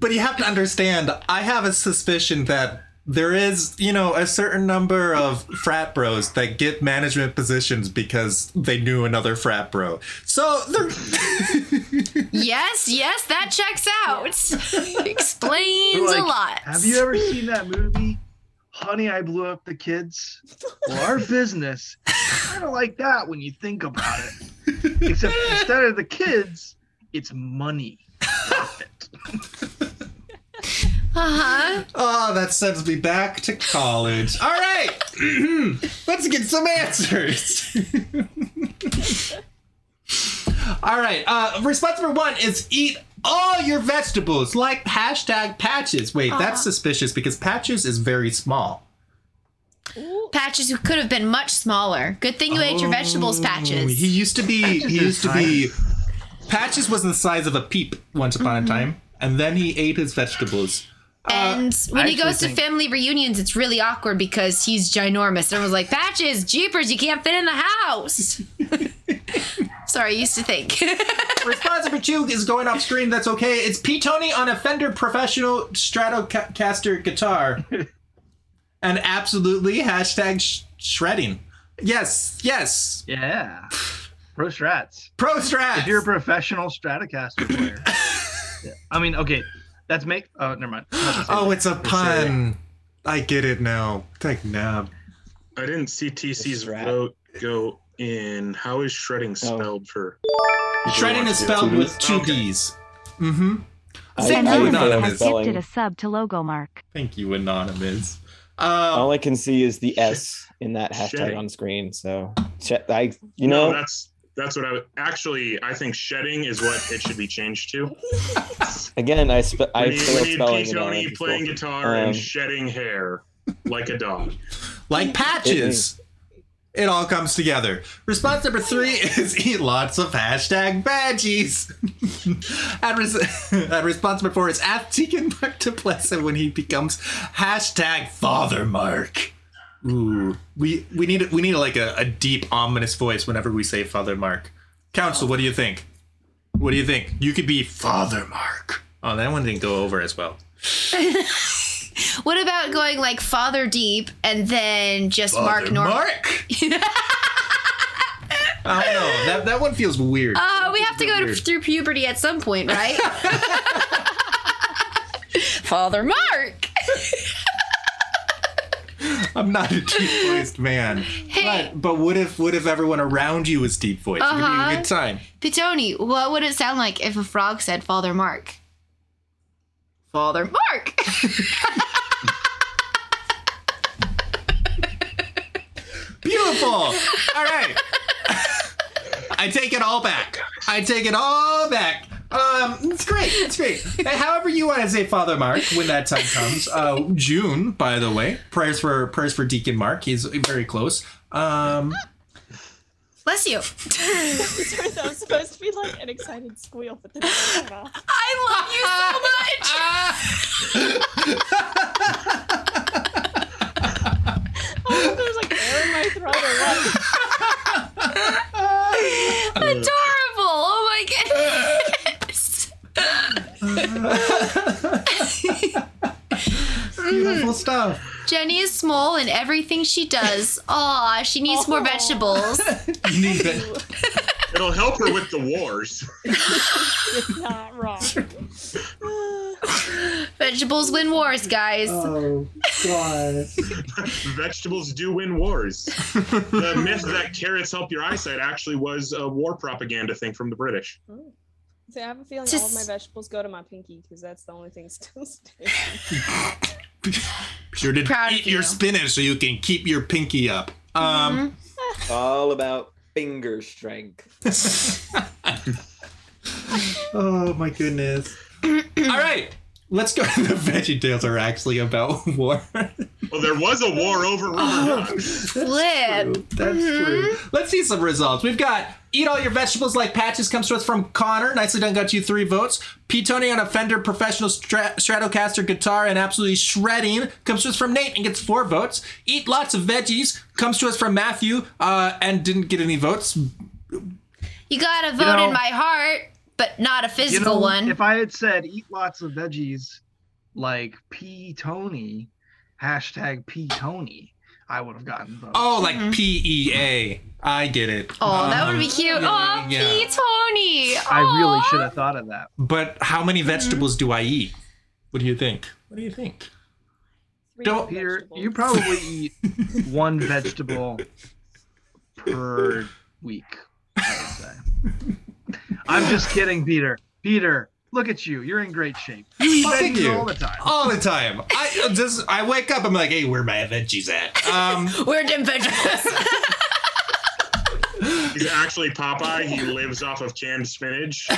but you have to understand, I have a suspicion that there is, you know, a certain number of frat bros that get management positions because they knew another frat bro. So they're [LAUGHS] Yes, yes, that checks out. [LAUGHS] Explains Like, a lot. Have you ever seen that movie, Honey, I Blew Up the Kids? Well, our business kind of like that when you think about it. Except instead of the kids, it's money. [LAUGHS] Profit. Uh huh. Oh, that sends me back to college. All right, [CLEARS THROAT] let's get some answers. [LAUGHS] All right, uh, response number one is eat all your vegetables, like hashtag patches. Wait, that's suspicious because patches is very small. Patches who could have been much smaller. Good thing you ate your vegetables, Oh, Patches. He used to be. He used to be. Patches was the size of a peep once upon Mm-hmm. a time, and then he ate his vegetables. Uh, and when I he goes to think- family reunions, it's really awkward because he's ginormous. Everyone's like, Patches, jeepers, you can't fit in the house. [LAUGHS] Sorry, I used to think. Response number two is going off screen. That's okay. It's P Tony on a Fender Professional Stratocaster guitar, and absolutely hashtag sh- shredding. Yes, yes. Yeah. Pro strats. Pro strats. If you're a professional Stratocaster player. Yeah. [LAUGHS] I mean, okay, that's make. Oh, never mind. I'm not gonna say oh, that. it's a Just say it. pun. I get it now. Take nab. I didn't see TC's Strat. vote go in. How is shredding spelled for? Shredding is spelled with two Okay. D's. Mm-hmm. I Thank you, think they have Anonymous. has gifted a sub to Logo Mark. Thank you, Anonymous. All Uh, I can see is the S in that hashtag Shedding. on screen. So, I, you No, know, that's that's what I would actually. I think shedding is what it should be changed to. [LAUGHS] again, I spe- I We need, failed we need P. Tony playing guitar Um, and shedding hair like a dog. like patches. It all comes together. Response number three is eat lots of hashtag veggies. and, [LAUGHS] res- [LAUGHS] and response number four is ask Deacon Mark to bless him when he becomes hashtag Father Mark. Ooh, we we need we need like a, a deep ominous voice whenever we say Father Mark. Council, what do you think? What do you think? You could be Father Mark. Oh, that one didn't go over as well. [LAUGHS] What about going like Father Deep and then just Mark Norman? Mark. [LAUGHS] I don't know. That that one feels weird. Uh, we have to go to, Weird. through puberty at some point, right? [LAUGHS] Father Mark. [LAUGHS] I'm not a deep voiced man. Hey. But but what if what if everyone around you was deep voiced? It would be Uh-huh. a good time. Pitoni, what would it sound like if a frog said Father Mark? Father Mark. [LAUGHS] Beautiful. All right. [LAUGHS] I take it all back. I take it all back. Um, it's great. It's great. [LAUGHS] However you want to say Father Mark when that time comes. Uh, June, by the way. Prayers for prayers for Deacon Mark. He's very close. Um, Bless you. Sorry, that was supposed to be like an excited squeal, but then it off. I love you so [LAUGHS] much! I don't know if there's like air in my throat or what. [LAUGHS] Adorable. Oh my goodness. Beautiful stuff. Jenny is small in everything she does. Aw, she needs more vegetables. [LAUGHS] You need that. It'll help her with the wars. It's not wrong. [LAUGHS] Vegetables win wars, guys. Oh God. [LAUGHS] Vegetables do win wars. The myth that carrots help your eyesight actually was a war propaganda thing from the British. Oh. See, I have a feeling all of my vegetables go to my pinky because that's the only thing still [LAUGHS] standing. Sure to Proud of eat your spinach so you can keep your pinky up. Um, [LAUGHS] all about finger strength. [LAUGHS] oh my goodness. [CLEARS THROAT] All right, let's go. the Veggie Tales are actually about war. Well, there was a war over rubber ducks. Flip. That's true. Let's see some results. We've got Eat All Your Vegetables Like Patches comes to us from Connor. Nicely done, got you three votes. P. Tony on a Fender Professional Stra- Stratocaster guitar and absolutely shredding comes to us from Nate and gets four votes. Eat Lots of Veggies comes to us from Matthew uh, and didn't get any votes. You got a vote know- in my heart, but not a You physical know, one. if I had said eat lots of veggies like P Tony, hashtag P Tony, I would have gotten votes. Oh, like P E A. I get it. oh, that would Um, be cute. yeah, Oh, yeah. P. Tony. I really should have thought of that. But how many vegetables do I eat? What do you think? What do you think? Three Don't- Peter, vegetables. you probably eat [LAUGHS] one vegetable per week, I would say. [LAUGHS] I'm just kidding, Peter. Peter, look at you. You're in great shape. You [LAUGHS] eat thank veggies you. all the time. All the time. I uh, just I wake up. I'm like, hey, where my veggies at? Um, We're dim vegetables. He's actually Popeye. He lives off of canned spinach. [LAUGHS]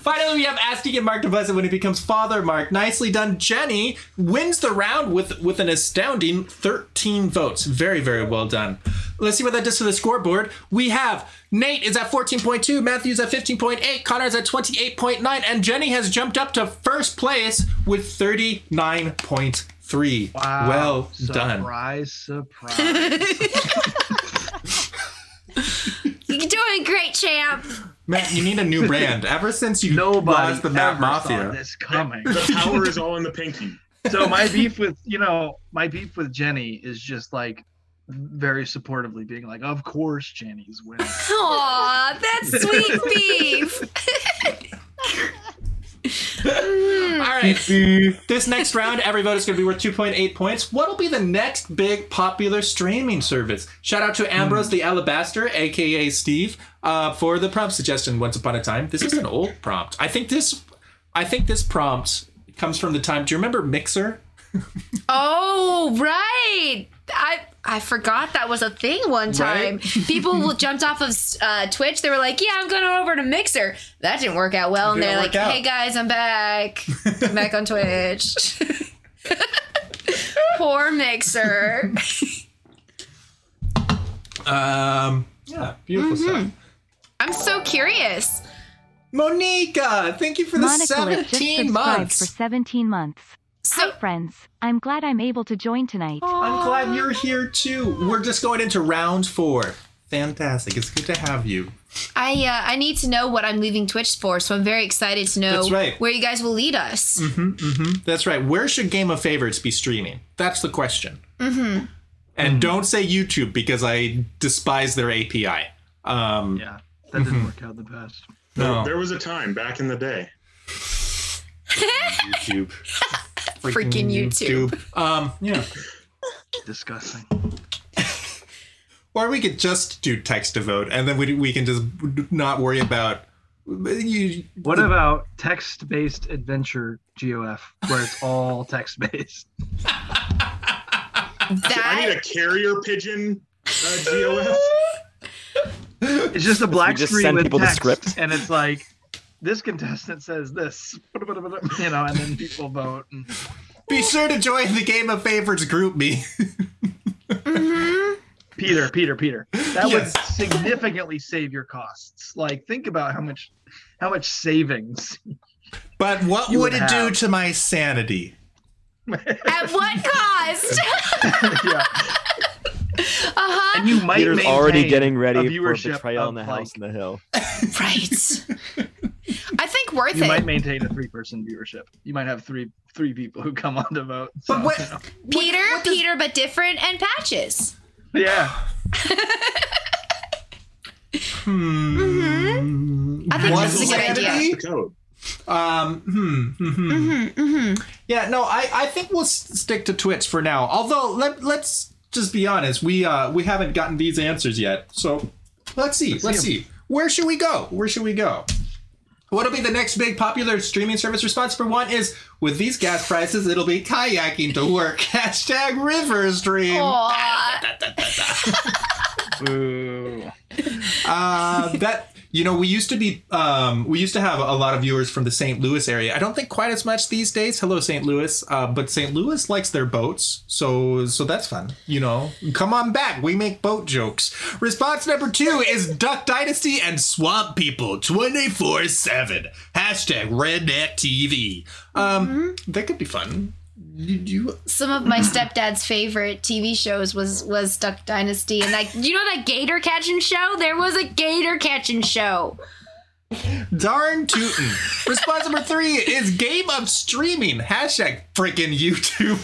finally, we have Asti and Mark DeBlessed when he becomes Father Mark. Nicely done. Jenny wins the round with with an astounding 13 votes. Very very well done. Let's see what that does to the scoreboard. We have Nate is at 14.2, Matthew's at 15.8, Connor's at 28.9, and Jenny has jumped up to first place with 39.3. Wow. Well done. surprise, Surprise, [LAUGHS] You're doing great, champ. Matt, you need a new brand. Ever since you Nobody lost the Matt ever Mafia. saw this coming. The power is all in the pinky. so my beef with you know my beef with Jenny is just like very supportively being like, of course Jenny's winning. [LAUGHS] Aw, that's sweet [LAUGHS] beef. [LAUGHS] All right. this next round, every vote is going to be worth 2.8 points. What'll be the next big popular streaming service? Shout out to Ambrose the Alabaster, aka Steve, uh, for the prompt suggestion. Once upon a time, this is an old prompt. I think this, I think this prompt comes from the time. Do you remember Mixer? Oh, right. I I forgot that was a thing one time. People [LAUGHS] jumped off of uh, Twitch. They were like, "Yeah, I'm going over to Mixer." That didn't work out well, and they're like, out. "Hey guys, I'm back. I'm back on Twitch." [LAUGHS] Poor Mixer. [LAUGHS] Um, yeah, beautiful stuff. I'm so curious. Monica, thank you for the Monica 17 months. for 17 months. So Hi, friends. I'm glad I'm able to join tonight. I'm glad you're here too. We're just going into round four. Fantastic. It's good to have you. I uh, I need to know what I'm leaving Twitch for, so I'm very excited to know That's right. where you guys will lead us. That's right. Where should Game of Favorites be streaming? That's the question. Mm-hmm. And don't say YouTube because I despise their API. Um, Yeah, that didn't work out in the best. no, There was a time back in the day. [LAUGHS] YouTube. [LAUGHS] Freaking YouTube. Um, yeah. [LAUGHS] Disgusting. [LAUGHS] Or we could just do text to vote, and then we we can just not worry about you. What about text-based adventure GOF, where it's all [LAUGHS] text-based? I need a carrier pigeon uh, GOF. It's just a black just screen send with people the text, script? and it's like this contestant says this, [LAUGHS] you know, and then people vote. And Be sure to join the Game of Favorites GroupMe. Peter, Peter, Peter, that Yes. would significantly save your costs. Like, think about how much, how much savings. But what You would would it do to my sanity? at what cost? [LAUGHS] yeah, uh-huh. and you might Peter's already maintain getting a ready for viewership betrayal in of, the house like- in the hill. [LAUGHS] Right. I think worth You it. You might maintain a three-person viewership. You might have three three people who come on to vote. So, But what- you know. Peter, Peter, but different, and patches. yeah, [LAUGHS] Hmm. I think Was this is a good sanity? idea. That's the code. Um. Hmm. hmm, hmm. Mm-hmm. Yeah. No. I. I think we'll s- stick to Twitch for now. Although let let's just be honest. We uh we haven't gotten these answers yet. So let's see. Let's, see. Where should we go? Where should we go? What'll be the next big popular streaming service response for one is with these gas prices, it'll be kayaking to work. [LAUGHS] Hashtag river stream. Aw. [LAUGHS] Uh, that you know, we used to be, um, we used to have a lot of viewers from the St. Louis area. I don't think quite as much these days. Hello, St. Louis. Uh, but St. Louis likes their boats, so so that's fun. You know, come on back. We make boat jokes. Response number two is Duck Dynasty and Swamp People twenty four seven. Hashtag Redneck TV. Um, that could be fun. You, you Some of my stepdad's favorite TV shows was was Duck Dynasty, and like you know that gator catching show. There was a gator catching show. Darn tootin'. Response number three is game of streaming. Hashtag freaking YouTube.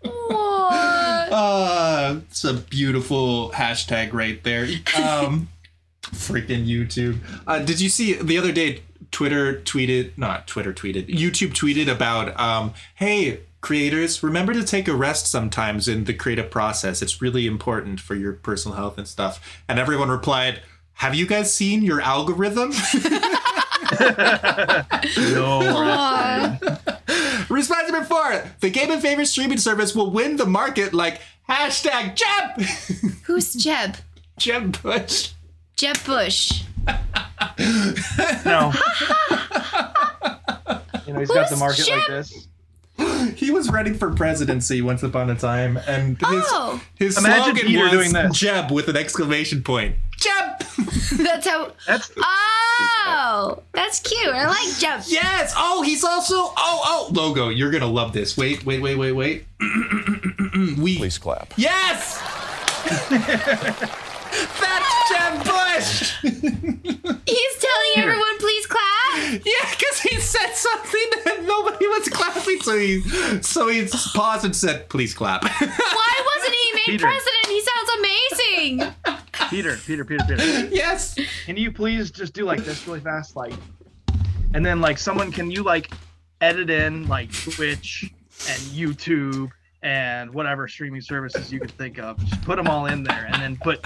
What? Uh, it's a beautiful hashtag right there. Um, freaking YouTube. Uh, did you see the other day? Twitter tweeted, not Twitter tweeted, YouTube tweeted about, um, hey, creators, remember to take a rest sometimes in the creative process. It's really important for your personal health and stuff. And everyone replied, have you guys seen your algorithm? [LAUGHS] No. Aw. Response number four: The game and favorite streaming service will win the market like hashtag Jeb [LAUGHS] Who's Jeb? Jeb Bush. Jeb Bush. [LAUGHS] No. [LAUGHS] you know, he's got the Who's market like this. He was running for presidency once upon a time, and his Oh. his Imagine slogan Peter was doing this. Jeb with an exclamation point. Jeb. [LAUGHS] That's how. That's Oh, that's cute. I like Jeb. yes. Oh, he's also oh oh logo. You're gonna love this. Wait wait wait wait wait. [CLEARS THROAT] we Please clap. yes. [LAUGHS] That's Jeb Bush. He's telling everyone, please clap. Yeah, because he said something and nobody was clapping, so he so he paused and said, "Please clap." [LAUGHS] Why wasn't he made Peter. president? He sounds amazing. Peter, Peter, Peter, Peter. yes. Can you please just do like this really fast? Like, and then like someone can you like edit in like Twitch and YouTube and whatever streaming services you could think of. Just put them all in there, and then put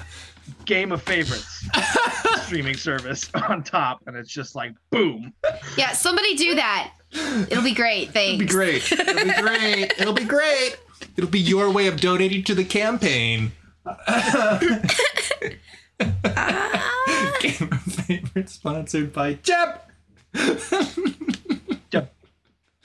Game of Favorites [LAUGHS] streaming service [LAUGHS] on top, and it's just like boom. Yeah, somebody do that. It'll be great. Thanks. It'll be great. It'll be great. [LAUGHS] It'll be great. It'll be your way of donating to the campaign. Game of favorites sponsored by Jeb.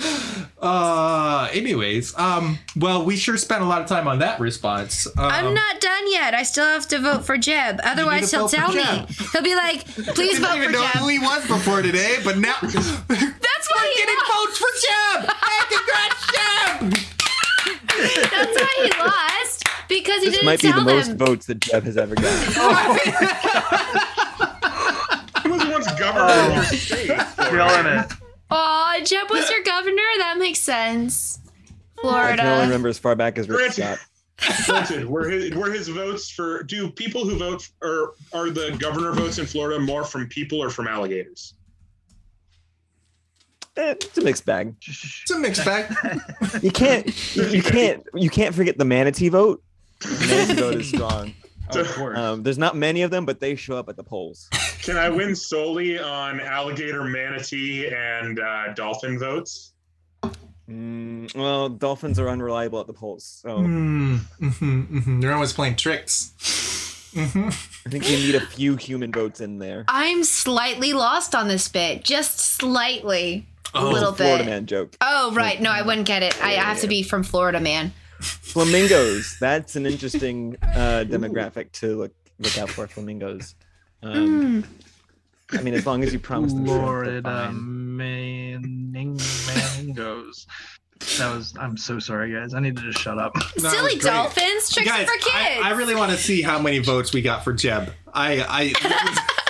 Jeb. [LAUGHS] Uh, anyways, um, well, we sure spent a lot of time on that response. Um, I'm not done yet. I still have to vote for Jeb. Otherwise, he'll tell me. Jeb. He'll be like, [LAUGHS] "Please didn't vote even for know Jeb." who he was before today, but now [LAUGHS] That's why getting he lost. votes for Jeb. Hey, congrats, Jeb! That's why he lost because he This didn't might be the tell most votes that Jeb has ever gotten. He was once governor of your state? Killing it. Oh, Jeb was your governor. That makes sense. Florida. I can only remember as far back as Rick Granted. Scott. Granted, were his, were his votes for do people who vote or are the governor votes in Florida more from people or from alligators? Eh, it's a mixed bag. It's a mixed bag. You can't, you, [LAUGHS] you can't, you can't forget the manatee vote. The manatee vote is strong. Of [LAUGHS] course. Um, there's not many of them, but they show up at the polls. Can I win solely on alligator, manatee, and uh, dolphin votes? Mm, well, dolphins are unreliable at the polls, so Mm, mhm, mhm. They're always playing tricks. Mhm. I think you need a few human votes in there. I'm slightly lost on this bit, just slightly, a Oh, little Florida bit. man joke. Oh right, no, I wouldn't get it. I Yeah, have to be from Florida, man. Flamingos. That's an interesting uh, demographic to look look out for. Flamingos. Um, I mean, as long as you promise them shrimp, Florida fine. mangoes. That was. I'm so sorry, guys. I need to just shut up. That Silly was great. dolphins, tricks Guys, for kids. I, I really want to see how many votes we got for Jeb. I I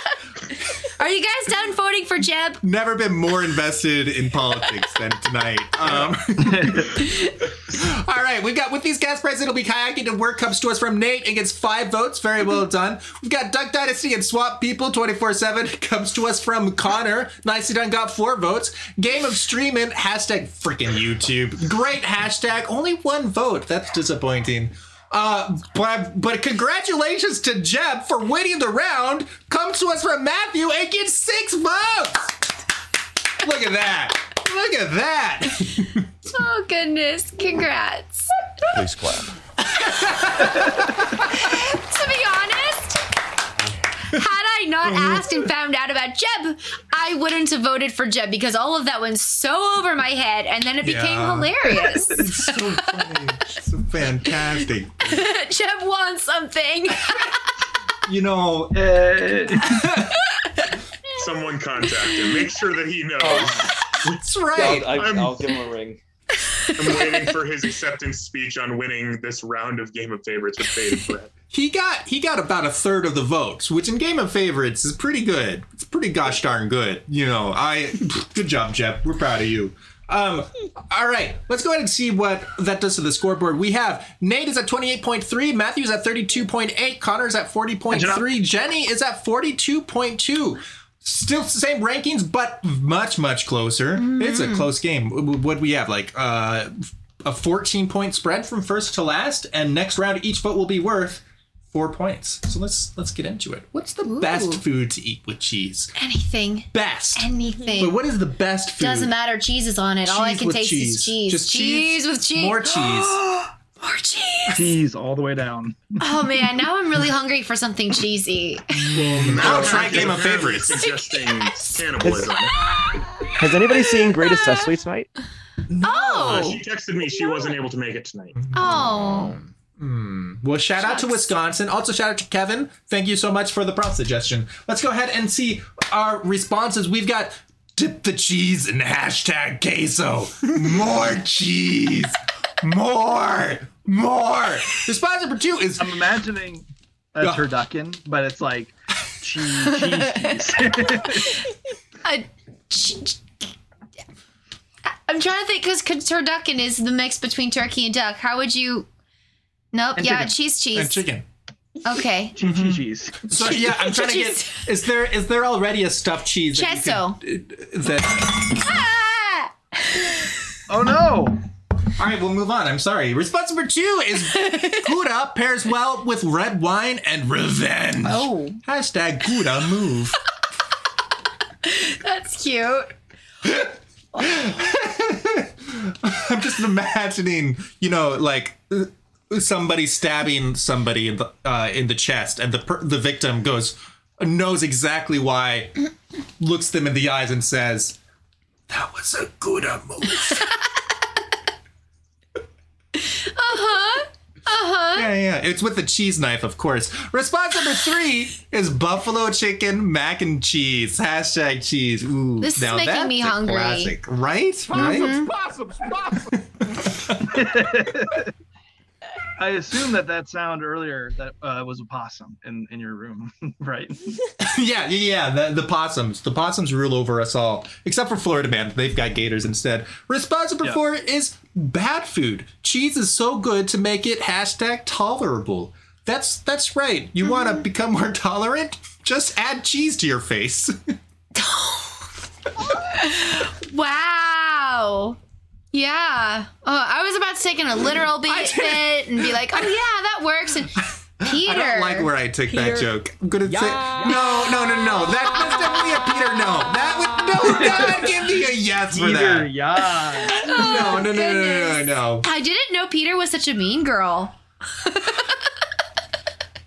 Are you guys done voting for Jeb? never been more invested in politics than tonight. Um, [LAUGHS] all right, we've got with these gas prices, it'll be kayaking to work comes to us from Nate and gets five votes. Very well done. We've got Duck Dynasty and Swamp People 24 7 comes to us from Connor. Nicely done, got four votes. Game of Streaming, hashtag freaking YouTube. Great hashtag, only one vote. That's disappointing. Uh, but, but congratulations to Jeb for winning the round. Comes to us from Matthew and gets six votes. Look at that. Look at that. [LAUGHS] Oh goodness, congrats. Please clap. [LAUGHS] to be honest, had I not asked and found out about Jeb, I wouldn't have voted for Jeb because all of that went so over my head and then it became hilarious. [LAUGHS] It's so funny. So fantastic. [LAUGHS] Jeb wants something. You know, Eh, [LAUGHS] Someone contact him. Make sure that he knows. that's right. I'll, I'm- I'll give him a ring. I'm waiting for his acceptance speech on winning this round of Game of Favorites with Bated Breath. He got he got about a third of the votes, which in Game of Favorites is pretty good. It's pretty gosh darn good. You know, I [LAUGHS] good job, Jeff. We're proud of you. Um, all right, let's go ahead and see what that does to the scoreboard. We have Nate is at 28.3, Matthew's at 32.8, Connor's at 40.3, Jenny is at 42.2. Still the same rankings, but much, much closer. It's a close game. What we have, like uh, a 14 point spread from first to last, and next round each vote will be worth four points. So let's let's get into it. What's the best food to eat with cheese? Anything. Best. Anything. But what is the best food? Doesn't matter. Cheese is on it. All I can taste cheese. is cheese. Just cheese, cheese, with cheese. More cheese. [GASPS] More cheese. cheese all the way down. Oh man, now I'm really hungry for something cheesy. Now try Game of Favorites. Suggesting cannibalism. [LAUGHS] Has anybody seen Greatest Sesame tonight? Uh, Oh. she texted me she wasn't able to make it tonight. Oh. Hmm. Well, shout out to Wisconsin. Also, shout out to Kevin. Thank you so much for the prompt suggestion. Let's go ahead and see our responses. We've got dip the cheese in hashtag queso. More [LAUGHS] cheese. More. More. Response number two is I'm imagining a Yeah. turducken, but it's like cheese, cheese, cheese. I, ch- I- I'm trying to think because turducken is the mix between turkey and duck. How would you? Nope. And yeah, chicken. cheese, cheese. and chicken. Okay. [LAUGHS] Cheese, cheese, cheese. So yeah, I'm trying to get. [LAUGHS] Is there is there already a stuffed cheese? that could- That, Ah! Oh no! all right, we'll move on. I'm sorry. Response number two is [LAUGHS] Gouda pairs well with red wine and revenge. Oh, Hashtag Gouda move. that's cute. I'm just imagining, you know, like uh, somebody stabbing somebody in the uh, in the chest, and the per- the victim goes knows exactly why, [CLEARS THROAT] looks them in the eyes and says, "That was a good move." [LAUGHS] Uh-huh. Uh-huh. yeah, yeah, it's with the cheese knife, of course. Response number three is buffalo chicken mac and cheese. Hashtag cheese. Ooh, This is now making that's me hungry. Classic, right? Right. [LAUGHS] I assume that that sound earlier that uh, was a possum in, in your room, [LAUGHS] right? [LAUGHS] yeah, yeah, yeah. The, the possums. The possums rule over us all, except for Florida Man. They've got gators instead. Responsible number Yeah. four is bad food. Cheese is so good to make it hashtag tolerable. That's that's right. You want to become more tolerant? Just add cheese to your face. [LAUGHS] Wow. Yeah. Oh, I was about to take in a literal bit I bit and be like, oh yeah, that works. And Peter. I don't like where I took that joke. I'm gonna say no, no, no, no. That, that's definitely a Peter. No, that would no. That would give me a yes for Either, that. yeah. No, no, no, no, no, no, no. I didn't know Peter was such a mean girl.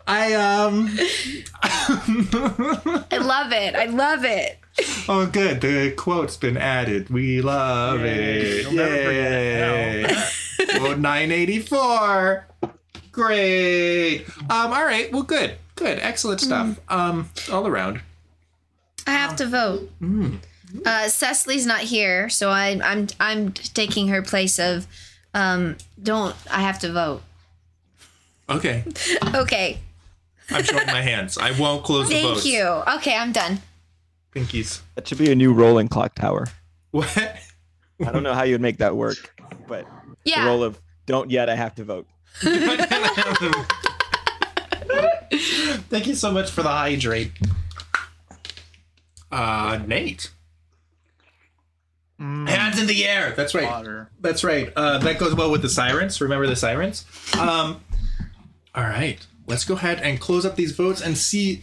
I um. [LAUGHS] I love it. I love it. Oh, good. The quote's been added. We love Yay. it. You'll never forget Yay. Quote 984. Great. Um, all right. Well, good. Good. Excellent stuff. Um, all around. I have to vote. Mm. Uh, Cecily's not here, so I, I'm I'm taking her place of. Um, don't I have to vote? Okay. [LAUGHS] Okay. I'm showing my hands. I won't close the Thank you. Okay, I'm done. Pinkies. That should be a new rolling clock tower. What? I don't know how you'd make that work, but the Yeah. roll of don't yet, I have to vote. [LAUGHS] Thank you so much for the hydrate. Uh, Nate. Mm, Hands in the air. That's right. water. That's right. Uh, that goes well with the sirens. Remember the sirens? Um, all right. Let's go ahead and close up these votes and see,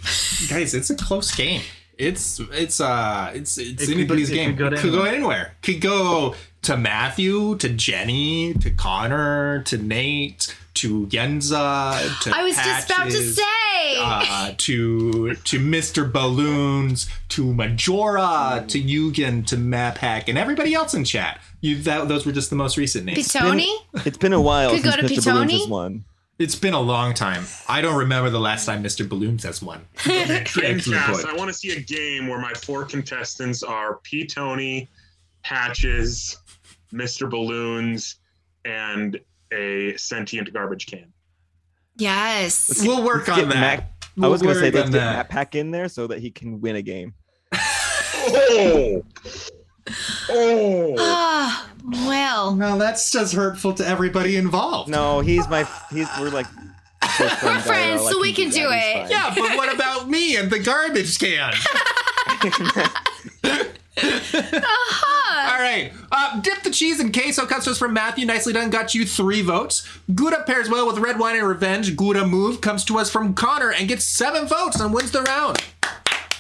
guys. It's a close game. It's it's uh it's it's It could- anybody's it game. could go to could go anywhere. Could go to Matthew, to Jenny, to Connor, to Nate, to Yenza, to I was just about to say. uh, to to Mr. Balloons, to Majora, to Yugen, to Mapak, and everybody else in chat. You that those were just the most recent names. Pitoni? It's been a while Could since go to Mr. Balloons Pitoni? has won. It's been a long time. I don't remember the last time Mr. Balloons has won. Excellent Dreamcast. I want to see a game where my four contestants are P. Tony, Patches, Mr. Balloons, and a sentient garbage can. Yes. We'll work Let's on that. Mac- I We'll was gonna say let's get that. Matt Pack in there so that he can win a game. Oh! Oh! Ah, well. Well, that's just hurtful to everybody involved. No, he's my he's we're like friends, We're [LAUGHS] friends, IRL. I so we can do it. fine. Yeah, but what about me and the garbage can? All right. Uh, dip the cheese in queso comes to us from Matthew. Nicely done. Got you three votes. Gouda pairs well with red wine and revenge. Gouda move comes to us from Connor and gets seven votes and wins the round.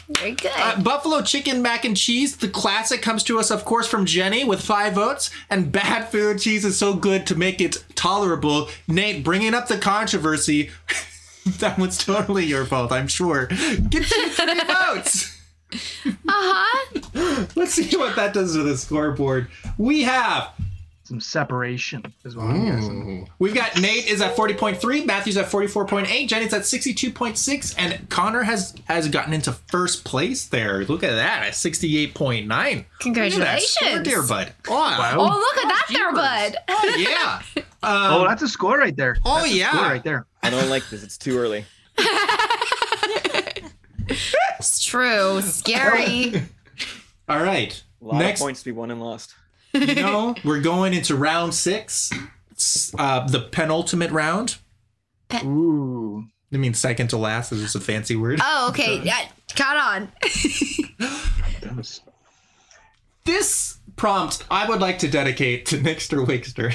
Very good. Uh, Buffalo chicken mac and cheese, the classic, comes to us, of course, from Jenny with five votes. And bad [LAUGHS] food cheese is so good to make it tolerable. Nate, bringing up the controversy. [LAUGHS] that was totally your fault, I'm sure. Get you three votes. uh-huh. [LAUGHS] Let's see what that does to the scoreboard. We have Some separation is what I'm guessing. We've got Nate is at 40.3, Matthew's at 44.8, Jenny's at 62.6, and Connor has has gotten into first place there. Look at that, at 68.9. Look at that Congratulations. score, dear bud. Wow. Oh, look at that there, bud. [LAUGHS] Oh, yeah. Oh, Um, that's a score right there. Oh, That's a yeah. score right there. I don't like this. It's too early. It's true. Scary. [LAUGHS] all right. A lot Next, of points to be won and lost. You know, we're going into round six, uh, the penultimate round. Ooh. I mean, second to last is just a fancy word. Oh, okay. [LAUGHS] Yeah, caught on. [LAUGHS] This prompt I would like to dedicate to Nixter Wixter.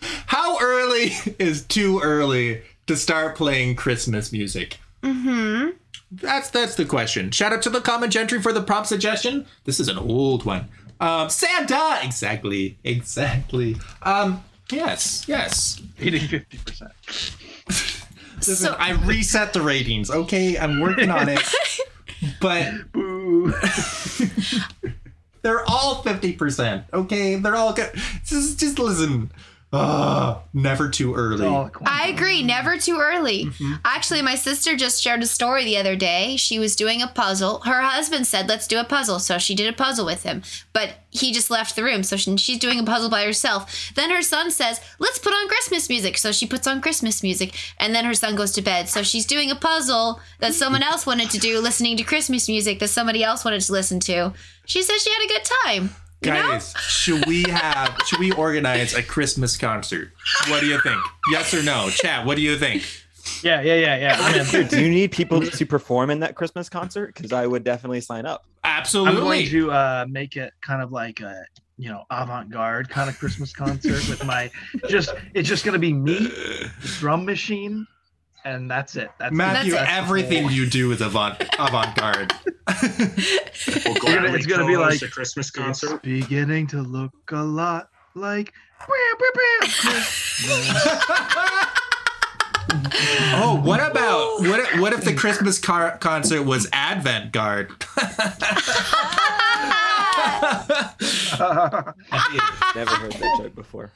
[LAUGHS] How early is too early to start playing Christmas music? mm-hmm. That's that's the question. Shout out to the comment gentry for the prompt suggestion. This is an old one. Um, Santa, exactly, exactly. Um, yes, yes. Eating fifty percent. [LAUGHS] Listen, So- I reset the ratings. Okay, I'm working on it, [LAUGHS] but Boo. [LAUGHS] they're all fifty percent. Okay, they're all good. Just, just listen. Ah, never too early. Oh, I agree. Never too early. Actually, my sister just shared a story the other day. She was doing a puzzle. Her husband said, "Let's do a puzzle," so she did a puzzle with him. But he just left the room, so she, she's doing a puzzle by herself. Then her son says, "Let's put on Christmas music," so she puts on Christmas music, and then her son goes to bed. So she's doing a puzzle that someone else wanted to do, listening to Christmas music that somebody else wanted to listen to. She says she had a good time. You know? Guys, should we have should we organize a Christmas concert? What do you think? Yes or no? Chat, what do you think? Yeah, yeah, yeah, yeah. I'm in. Dude, do you need people to perform in that Christmas concert? Because I would definitely sign up. Absolutely. I'm going to uh, make it kind of like a you know avant-garde kind of Christmas concert with my just it's just gonna be me, the drum machine, and that's it. That's Matthew, That's it. everything you do is avant avant garde. We'll [LAUGHS] gonna- it's gonna be like- a Christmas It's concert. beginning to look a lot like. oh, what about what if, what if the Christmas car- concert was Advent Guard? [LAUGHS] Never heard that joke before.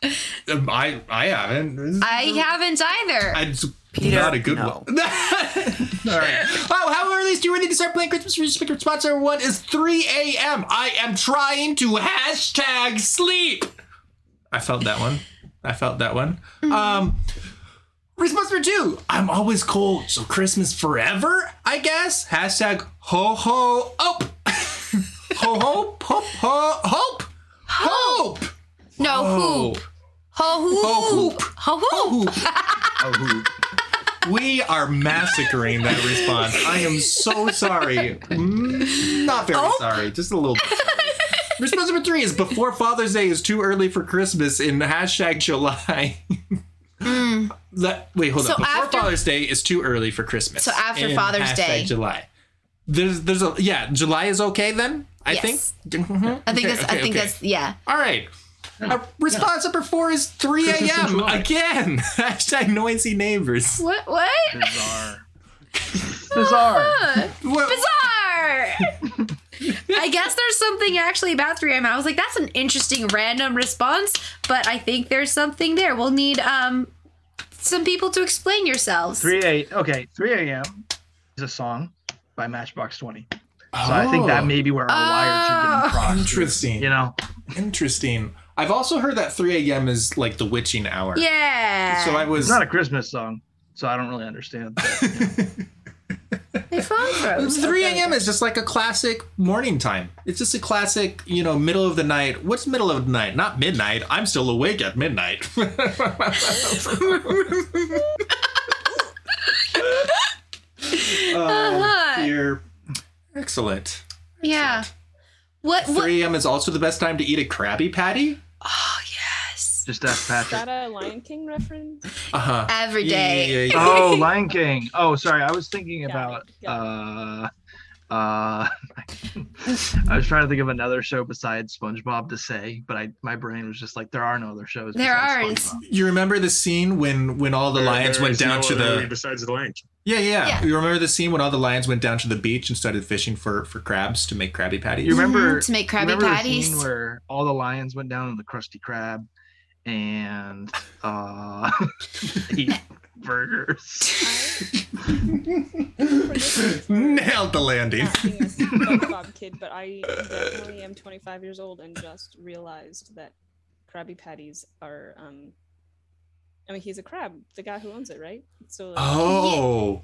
Um, I I haven't. I haven't either. I just Peter, not a good no. one. [LAUGHS] All right. Oh, how early is too early to start playing Christmas music? Response number one is 3 a.m. I am trying to hashtag sleep. I felt that one. I felt that one. Um, response number two. I'm always cold, so Christmas forever. I guess. Hashtag ho ho up. [LAUGHS] ho ho hope ho hope hope. no, Hope. hoop. Ho hoop. Ho hoop. [LAUGHS] Ho hoop. We are massacring that response. I am so sorry. Mm, Not very Oh. sorry, just a little bit. sorry. Response number three is before Father's Day is too early for Christmas in hashtag July. Let- wait, hold. So on. Before after- Father's Day is too early for Christmas. So after Father's Day. July. There's there's a yeah, July is okay then? I Yes. think. Mhm. I think [LAUGHS] Okay, that's. okay, I think okay. that's. Yeah. All right. Uh, response number four is 3 a.m. Again. [LAUGHS] Hashtag noisy neighbors. What? What? Bizarre. Bizarre. What- Bizarre. [LAUGHS] I guess there's something actually about 3 a.m. I was like, that's an interesting random response, but I think there's something there. We'll need um some people to explain yourselves. 3 a okay 3 a.m is a song by matchbox 20 so i think that Oh. may be where our wires are Oh. getting crossed Interesting. you know Interesting. I've also heard that 3 a.m. is like the witching hour. Yeah. So I was. it's not a christmas song so i don't really understand that. My phone froze. 3 a.m. is just like a classic morning time. It's just a classic, you know, middle of the night. What's middle of the night? Not midnight. I'm still awake at midnight. [LAUGHS] oh, uh-huh. dear. Excellent. Yeah. What? What? 3 a.m. is also the best time to eat a Krabby Patty. Oh yes. just ask Is patrick that a Lion King reference? Uh huh. Every day. [LAUGHS] oh lion king oh sorry i was thinking Got about it, got uh uh [LAUGHS] i was trying to think of another show besides spongebob to say but i my brain was just like there are no other shows There are. SpongeBob. You remember the scene when when all the There- lions there went down no to the besides the Lion King. yeah, yeah Yeah. You remember the scene when all the lions went down to the beach and started fishing for for crabs to make Krabby Patties? You remember Mhm, to make you Krabby remember Patties. The scene where all the lions went down to the Krusty Krab and uh, [LAUGHS] eat [LAUGHS] burgers. [LAUGHS] Nailed the landing. Not being a [LAUGHS] SpongeBob kid, but I definitely am 25 years old and just realized that Krabby Patties are. um I mean, he's a crab, the guy who owns it, right? So like, Oh.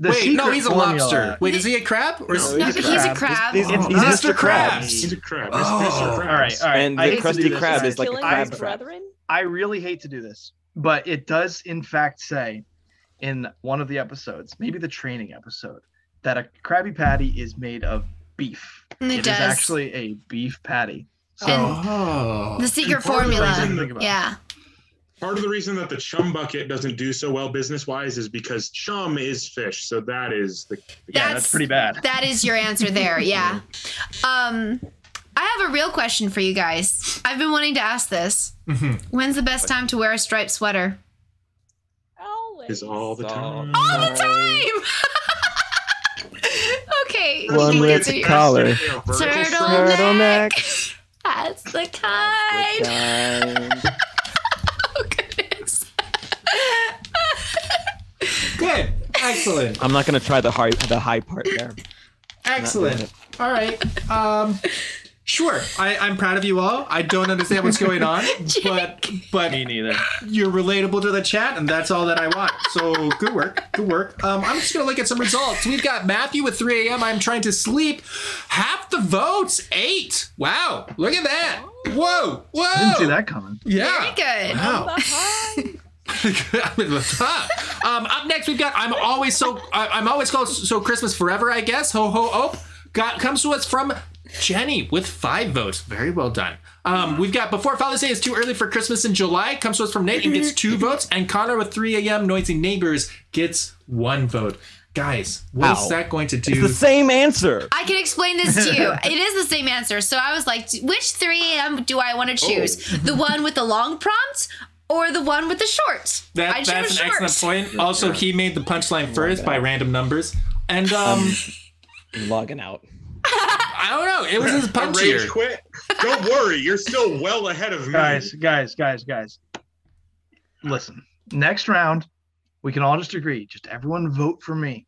The Wait, no, he's a formula- lobster. Wait, is he a crab? Or is No, No, he's a he's a crab. crab. He's, he's, Oh, he's Mr. Mr. Krabs. He's a crab. Oh. All right, all right. And the hate to Krusty do this. Krab I- is like a crab his trap. brethren. I really hate to do this, but it does in fact say in one of the episodes, maybe the training episode, that a Krabby Patty is made of beef. And it It is does. actually a beef patty. So Oh. the secret part the formula. reason- think about it. Yeah. Part of the reason that the chum bucket doesn't do so well business wise is because chum is fish. So that is the. the yeah, That's- that's pretty bad. That is your answer there. Yeah. [LAUGHS] Um, I have a real question for you guys. I've been wanting to ask this. Mhm. When's the best time to wear a striped sweater? Always. is all the time. All the time. [LAUGHS] okay. One you with answer your- collar. Turtleneck. That's the kind. Kind. [LAUGHS] Oh goodness. Good. Excellent. I'm not gonna try the high the high part there. Excellent. All right. Um, sure. I, I'm proud of you all. I don't understand what's going on, [LAUGHS] but but Me neither. you're relatable to the chat, and that's all that I want. So good work. Good work. Um, I'm just gonna look at some results. We've got Matthew with 3 a.m. I'm trying to sleep. Half the votes, eight. Wow. Look at that. Whoa. Whoa. Didn't see that coming. Yeah. Very good. Wow. Behind. I'm in the top. um, up next, we've got I'm always so I, I'm always called so Christmas forever. I guess ho ho op got comes to us from Jenny with five votes. Very well done. Um, we've got before Father's Day is too early for Christmas in July comes to us from Nate and gets two [LAUGHS] votes, and Connor with 3 a.m. noisy neighbors gets one vote. Guys, what is Ow. that going to It's do? the same answer. I can explain this to you. [LAUGHS] It is the same answer. So I was like, which 3 a.m. do I want to choose? The one with the long prompt or the one with the short? That, I that's an short. excellent point. Also, [LAUGHS] he made the punchline first by random numbers, and um, I'm logging out. I don't know. It was his A punchier. rage quit. Don't worry, you're still well ahead of me. Guys, guys, guys, guys. Listen, next round, we can all just agree. Just everyone vote for me.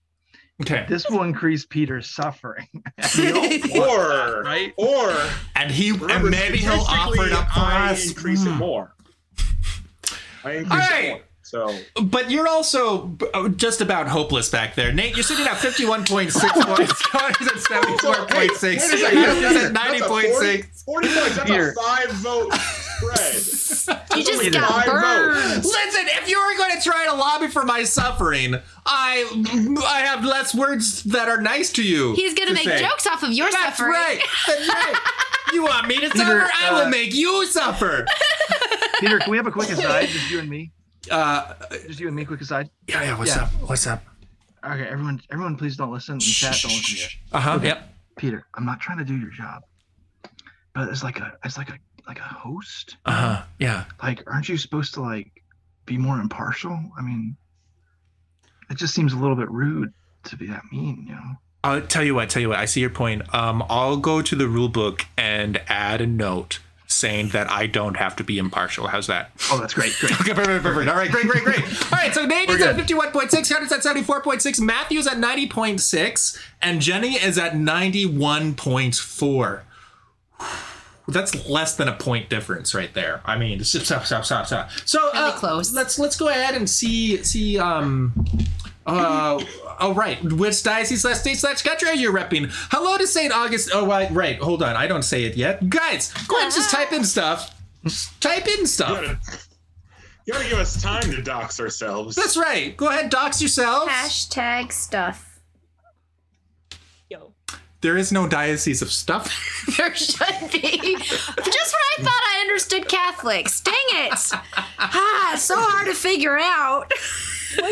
Okay. This will increase Peter's suffering. [LAUGHS] We all want Or that, right? or And he remember, and maybe he'll offer it up for I us. increase it more. I increase All it right. more. So But you're also uh, just about hopeless back there, Nate. You're sitting at 51.6 [LAUGHS] points. Connor's at 74.6. Wait a second, Matthew's at that's a 90.6. 40 points. That's Here. a five vote spread. You just got five burned. votes. Listen, if you were going to try to lobby for my suffering, I I have less words that are nice to you. He's going to make say. jokes off of your That's suffering. right. That's right. You want me to suffer? I will uh, make you suffer. Peter, can we have a quick aside? Just you and me. Uh, Just you and me. Quick aside. yeah, yeah. What's Yeah. up? What's up? Okay, everyone, everyone, please don't listen. In chat, don't listen. Uh huh. Yep. Peter, I'm not trying to do your job, but it's like a, it's like a, like a host. Uh huh. Yeah. Like, aren't you supposed to like be more impartial? I mean, it just seems a little bit rude to be that mean, you know. I'll tell you what. Tell you what. I see your point. Um, I'll go to the rule book and add a note saying that I don't have to be impartial. How's that? Oh, that's great, great. [LAUGHS] Okay, perfect, perfect. All right, great, great, great. All right, so Nate is We're at good. 51.6, Hunter's at 74.6, Matthew's at 90.6, and Jenny is at 91.4. [SIGHS] That's less than a point difference right there. I mean, stop, stop, stop, stop. So Really uh, close. Let's let's go ahead and see see um uh oh right which diocese slash state slash country are you repping? Hello to Saint August. Oh right, right. Hold on, I don't say it yet, guys. Go ahead, and just type in stuff. Just type in You stuff. gotta, you gotta give us time to dox ourselves. That's right. Go ahead, dox yourselves. Hashtag stuff. Yo. There is no diocese of stuff. [LAUGHS] There should be. Just when I thought I understood Catholics. Dang it. Ah, so hard to figure out.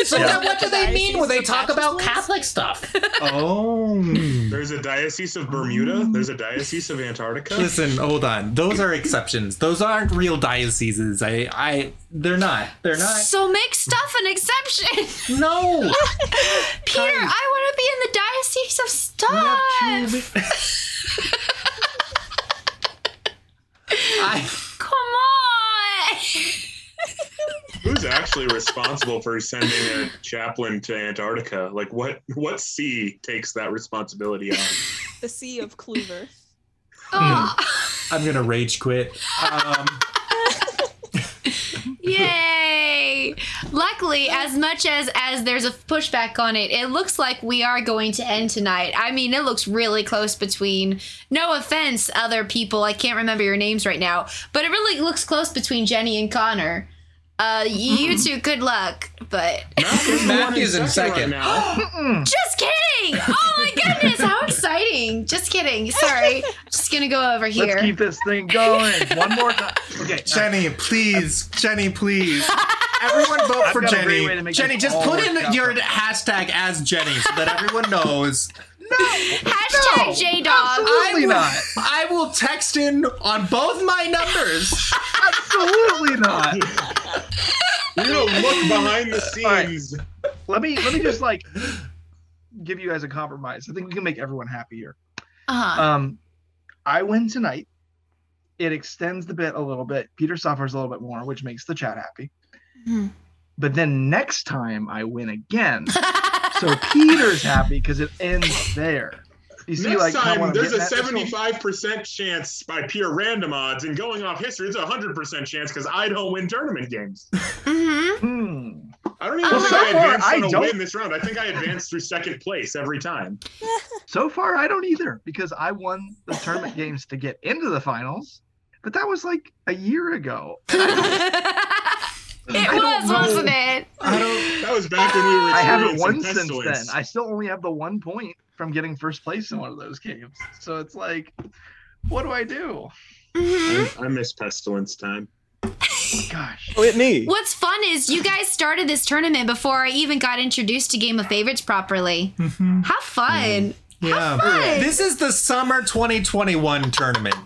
So Yeah. then what do they mean when they talk about Catholic stuff? [LAUGHS] Oh. There's a diocese of Bermuda. There's a diocese of Antarctica. Listen, hold on. Those are exceptions. Those aren't real dioceses. I I they're not. They're not. So make stuff an exception. No. [LAUGHS] Peter, I want to be in the diocese of stuff. [LAUGHS] I Come on. Who's actually responsible for sending a chaplain to Antarctica? Like, what what see takes that responsibility on? The Sea of Clover. Oh, I'm gonna rage quit. Um, [LAUGHS] yay! Luckily, as much as as there's a pushback on it, it looks like we are going to end tonight. I mean, it looks really close between. No offense, other people. I can't remember your names right now, but it really looks close between Jenny and Connor. Uh, you two, good luck. But Matthew's, [LAUGHS] Matthew's in second. now. just kidding. Oh my goodness, how exciting! Just kidding. Sorry, just gonna go over here. Let's keep this thing going. One more time. Okay. now, Jenny, please. Jenny, please. Everyone vote I've for got a great Jenny. way to make Jenny, just put in your hashtag as Jenny so that everyone knows. Hashtag No, J Dog. Absolutely will- not. I will text in on both my numbers. [LAUGHS] Absolutely not. You know, look behind the All right. scenes. Let me let me just like give you guys a compromise. I think we can make everyone happy here. Uh-huh. Um, I win tonight. It extends the bit a little bit. Peter suffers a little bit more, which makes the chat happy. Hmm. But then next time I win again, [LAUGHS] so Peter's happy because it ends there. You see, Next like time, there's a getting 75% chance by pure random odds, and going off history, it's a 100% chance because I don't win tournament games. hmm Hmm. I don't even Well, think so I far, advanced I on a don't- win this round. I think I advanced through second place every time. [LAUGHS] So far, I don't either because I won the tournament games to get into the finals, but that was like a year ago. [LAUGHS] it I don't was, wasn't it? I don't. That was back when we were. I haven't experiencing won since pestilence. then. I still only have the one point from getting first place in one of those games. So it's like, what do I do? Mhm. I, I miss pestilence time. Gosh. Oh, it me. What's fun is you guys started this tournament before I even got introduced to Game of Favorites properly. Mhm. Have fun. Yeah. fun. This is the summer 2021 tournament.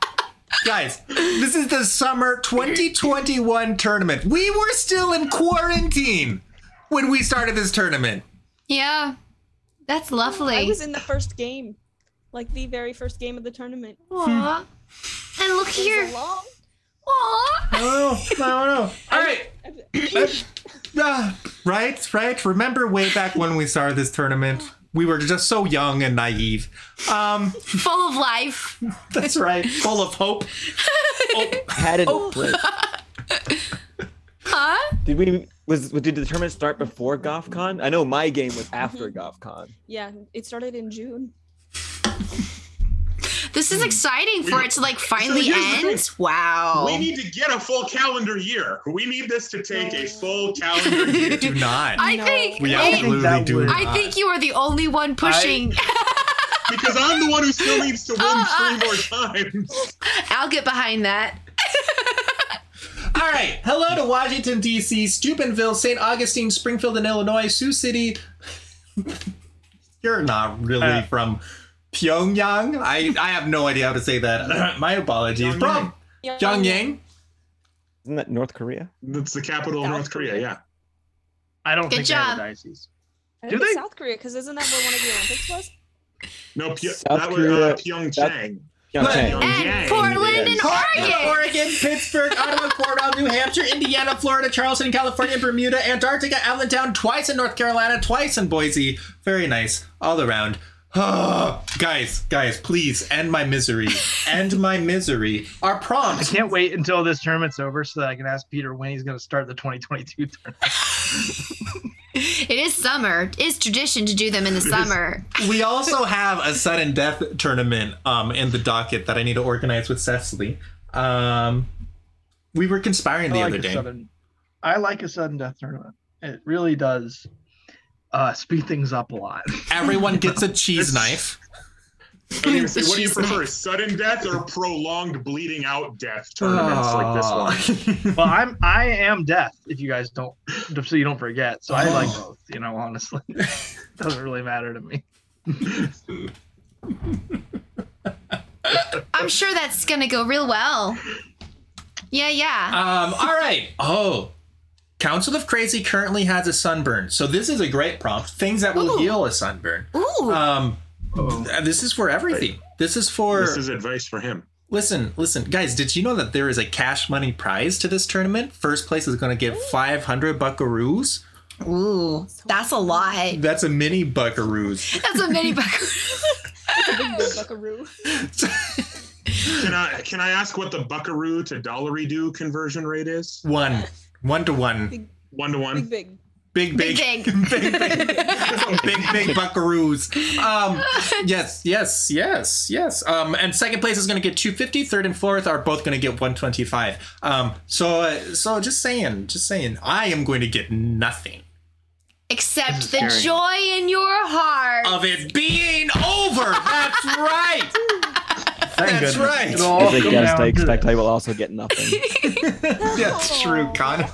Guys, this is the summer 2021 tournament. We were still in quarantine when we started this tournament. Yeah. That's lovely. I was in the first game, like the very first game of the tournament. Aw. And look here. a long. Aw. I don't know. I don't know. All right. [LAUGHS] Uh, right, right. Remember way back when we started this tournament? We were just so young and naive. Um, Full of life. that's right. Full of hope. [LAUGHS] Had it. Oh. Wait, Huh? Did we was did the tournament start before GothCon? I know my game was after Mm-hmm. GothCon. Yeah, it started in June. This is exciting for it to like finally here's the end. thing. Wow. We need to get a full calendar year. We need this to take a full calendar [LAUGHS] year. Do not. I No. think we absolutely that do not. I think you are the only one pushing. [LAUGHS] because I'm the one who still needs to win Uh, [LAUGHS] three more times. I'll get behind that. All right. Hello to Washington, D.C., Steubenville, St. Augustine, Springfield, and Illinois, Sioux City. You're not really Uh, from Pyongyang. I, I have no idea how to say that. [CLEARS THROAT] My apologies. Pyongyang. From Pyongyang. Isn't that North Korea? That's the capital of North Korea. Korea. Yeah. I don't Good think they have job. a diocese. I Do think they? South Korea, because isn't that where one of the Olympics was? No, Py- South that Korea- was uh, Pyeongchang. Pyeongchang. And Portland and. Oregon. Oregon, Pittsburgh, Ottawa, Cornell, New Hampshire, Indiana, Florida, Charleston, California, Bermuda, Antarctica, Allentown, twice in North Carolina, twice in Boise. Very nice. All around. [SIGHS] guys, guys, please end my misery. end my misery. Our prompt. I can't wait until this tournament's over so that I can ask Peter when he's going to start the 2022 tournament. It is summer. It's tradition to do them in the summer. We also have a sudden death tournament um, in the docket that I need to organize with Cecily. Um, we were conspiring the I other day. sudden. I like a sudden death tournament. It really does uh, speed things up a lot. [LAUGHS] Everyone gets a cheese knife. I was what do you prefer, nice. sudden death or prolonged bleeding out death tournaments like this one? one. [LAUGHS] well, I'm I am death. If you guys don't, so you don't forget. So I like Oh. both. You know, honestly, [LAUGHS] doesn't really matter to me. I'm sure that's gonna go real well. Yeah, yeah. Um, all right. Oh. Council of Crazy currently has a sunburn. So this is a great prompt. Things that will Ooh. heal a sunburn. Ooh. Um Oh, this is for everything. This is for This is advice for him. Listen, listen, guys, did you know that there is a cash money prize to this tournament? First place is going to get 500 buckaroos. Ooh. That's a lot. That's a mini buckaroos. [LAUGHS] That's a mini buck. Big big buckaroo. Can I can I ask what the buckaroo to dollary do conversion rate is? one. One to one. One to Big one. big. Big, big, Big, [LAUGHS] big, big, big, big buckaroos. Um, yes, yes, yes, yes. Um, and second place is going to get 250. Third and fourth are both going to get 125. Um, so, uh, so just saying, just saying, I am going to get nothing Except the scary. joy in your heart. of it being over. That's right. Thank That's goodness. right. It'll all As a come guest, I expect. I will also get nothing. [LAUGHS] That's true, Connor.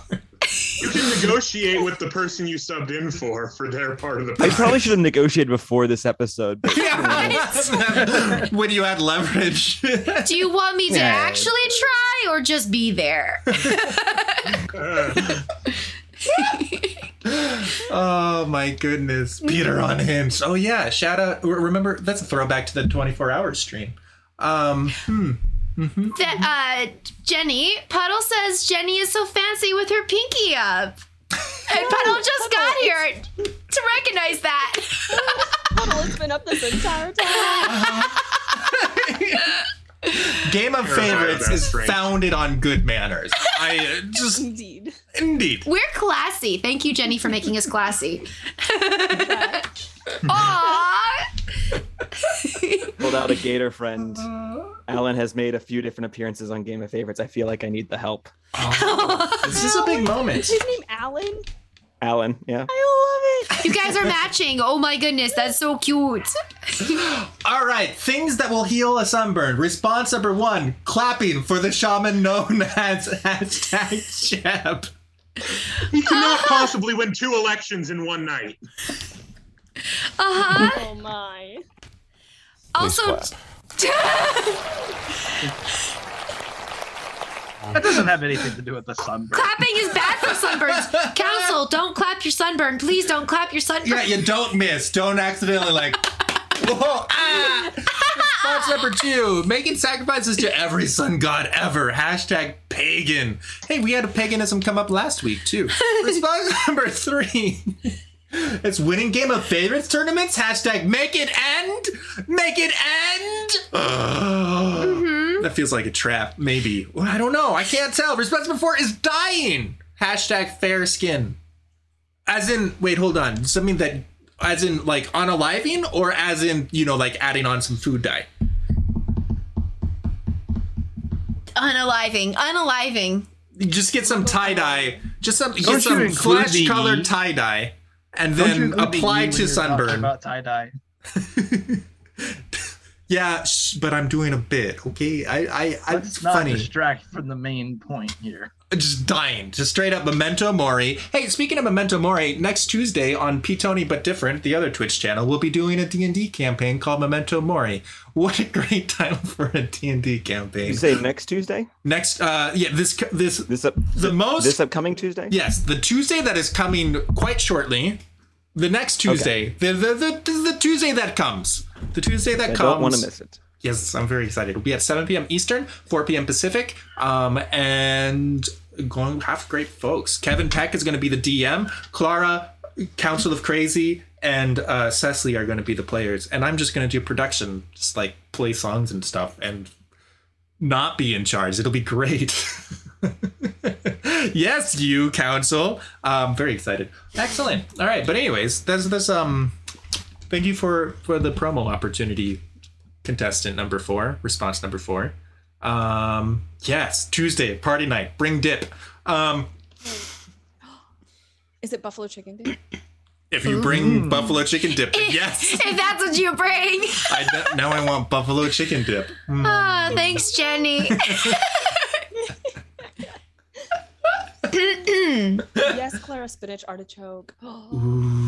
You can negotiate with the person you subbed in for for their part of the I prize. probably should have negotiated before this episode. but- [LAUGHS] when you had leverage. [LAUGHS] Do you want me to Yeah. actually try or just be there? oh my goodness. Peter on hinge. Oh yeah, shout out remember that's a throwback to the 24 hour stream. Um hmm. That, uh, Jenny, Puddle says Jenny is so fancy with her pinky up. [LAUGHS] And Puddle just got here to recognize that. Puddle, it's been up this entire time. [LAUGHS] Game of Terrified of Favorites that is strength. founded on good manners. I uh, just Indeed. indeed. We're classy. Thank you, Jenny, for making us classy. [LAUGHS] Aww. Pulled out a gator friend. Alan has made a few different appearances on Game of Favorites. I feel like I need the help. [LAUGHS] This is a big moment. Is his name Alan? Alan, yeah. I love it. You guys are matching. Oh my goodness, that's so cute. [LAUGHS] All right, things that will heal a sunburn. Response number one: clapping for the shaman known [LAUGHS] as hashtag Jeb. He cannot possibly win two elections in one night. Uh huh. Oh my. Also, [LAUGHS] That doesn't have anything to do with the sunburn. clapping is bad for sunburns. [LAUGHS] Council, don't clap your sunburn. Please don't clap your sunburn. Yeah, you don't miss. Don't accidentally like. [LAUGHS] Whoa! Ah! Response number two: making sacrifices to every sun god ever. Hashtag pagan. Hey, we had a paganism come up last week too. [LAUGHS] Response number three. It's winning game of favorites tournaments. Hashtag make it end. Make it end. Ugh. Mm-hmm. That feels like a trap. Maybe. Well, I don't know. I can't tell. Response number four is dying. Hashtag fair skin. As in, wait, hold on. Does that mean that, as in, like, unaliving, or as in, you know, like adding on some food dye? Unaliving. Unaliving. Just get some tie dye, just some, get some include flesh colored tie dye, and then apply to sunburn. About tie dye. [LAUGHS] Yeah, sh- but I'm doing a bit, okay? I, I, I Let's it's not funny. distract from the main point here. Just dying, just straight up memento mori. Hey, speaking of memento mori, next Tuesday on P Tony but different, the other Twitch channel, we'll be doing a D and D campaign called Memento Mori. What a great [LAUGHS] time for a D and D campaign! You say next Tuesday? Next, uh, yeah, this this This up the most this upcoming Tuesday? yes, the Tuesday that is coming quite shortly. The next Tuesday, the, the the the Tuesday that comes, the Tuesday that I comes. don't want to miss it. Yes, I'm very excited. We'll be at 7 p.m. Eastern, 4 p.m. Pacific, um, and going have great folks. Kevin Peck is going to be the DM. Clara, Council of Crazy, and uh, Cecily are going to be the players. And I'm just going to do production, just like play songs and stuff, and not be in charge. It'll be great. [LAUGHS] yes, you council. Um, very excited. Excellent. All right, but anyways, that's that's um. Thank you for for the promo opportunity, contestant number four, response number four. Um, yes, Tuesday party night. Bring dip. Um, [GASPS] Is it buffalo chicken dip? [COUGHS] if you bring buffalo chicken dip, then [LAUGHS] yes. If that's what you bring. I [LAUGHS] now I want buffalo chicken dip. Mm. Ah, thanks, Jenny. [LAUGHS] [COUGHS] yes, Clara spinach artichoke. [GASPS] Ooh,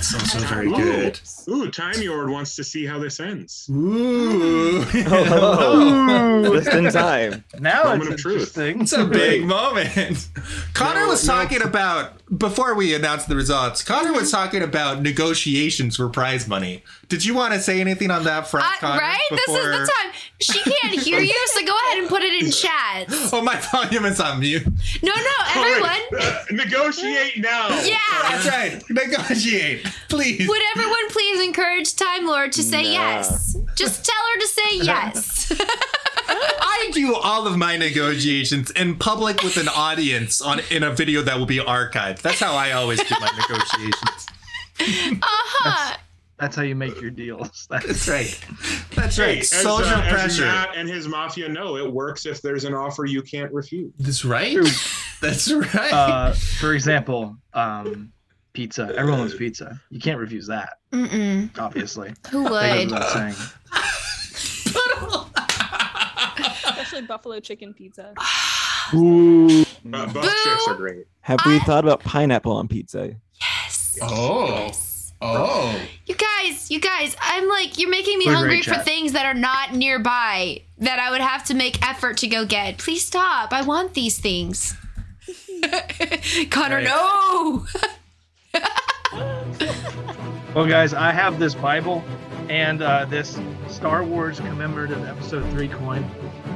that's also very good. Ooh, Time Lord wants to see how this ends. Ooh, hello. [LAUGHS] Just in [LAUGHS] time. Now Moment it's of truth. interesting. It's a big moment. [LAUGHS] Connor No, was no. talking about before we announced the results. Connor was talking about negotiations for prize money. Did you want to say anything on that front, Uh, Connor? right? This is the time. She can't hear you, so go ahead and put it in chat. Oh, my volume is on mute. No, no, everyone. Uh, negotiate now. Yeah. That's right. Negotiate, [LAUGHS] please. Would everyone please encourage Time Lord to say Nah. yes? Just tell her to say [LAUGHS] yes. I do all of my negotiations in public with an audience on in a video that will be archived. That's how I always do my negotiations. Uh-huh. That's how you make your deals. [LAUGHS] That's That's right. That's right. Hey, as, Social uh, as pressure. Matt and his mafia know it works if there's an offer you can't refuse. That's right. That's right. Uh, for example, um, pizza. Everyone loves pizza. You can't refuse that, Mm-mm. obviously. Who That goes would? without saying. Especially buffalo chicken pizza. [SIGHS] Ooh. Uh, buff chicks are great. Have we I- thought about pineapple on pizza? Yes. Oh. Yes. oh. You guys, you guys, I'm like, you're making me We're hungry for chat. things that are not nearby that I would have to make effort to go get. Please stop. I want these things. [LAUGHS] Connor, Right. no. [LAUGHS] Well, guys, I have this Bible and uh, this Star Wars commemorative Episode Three coin,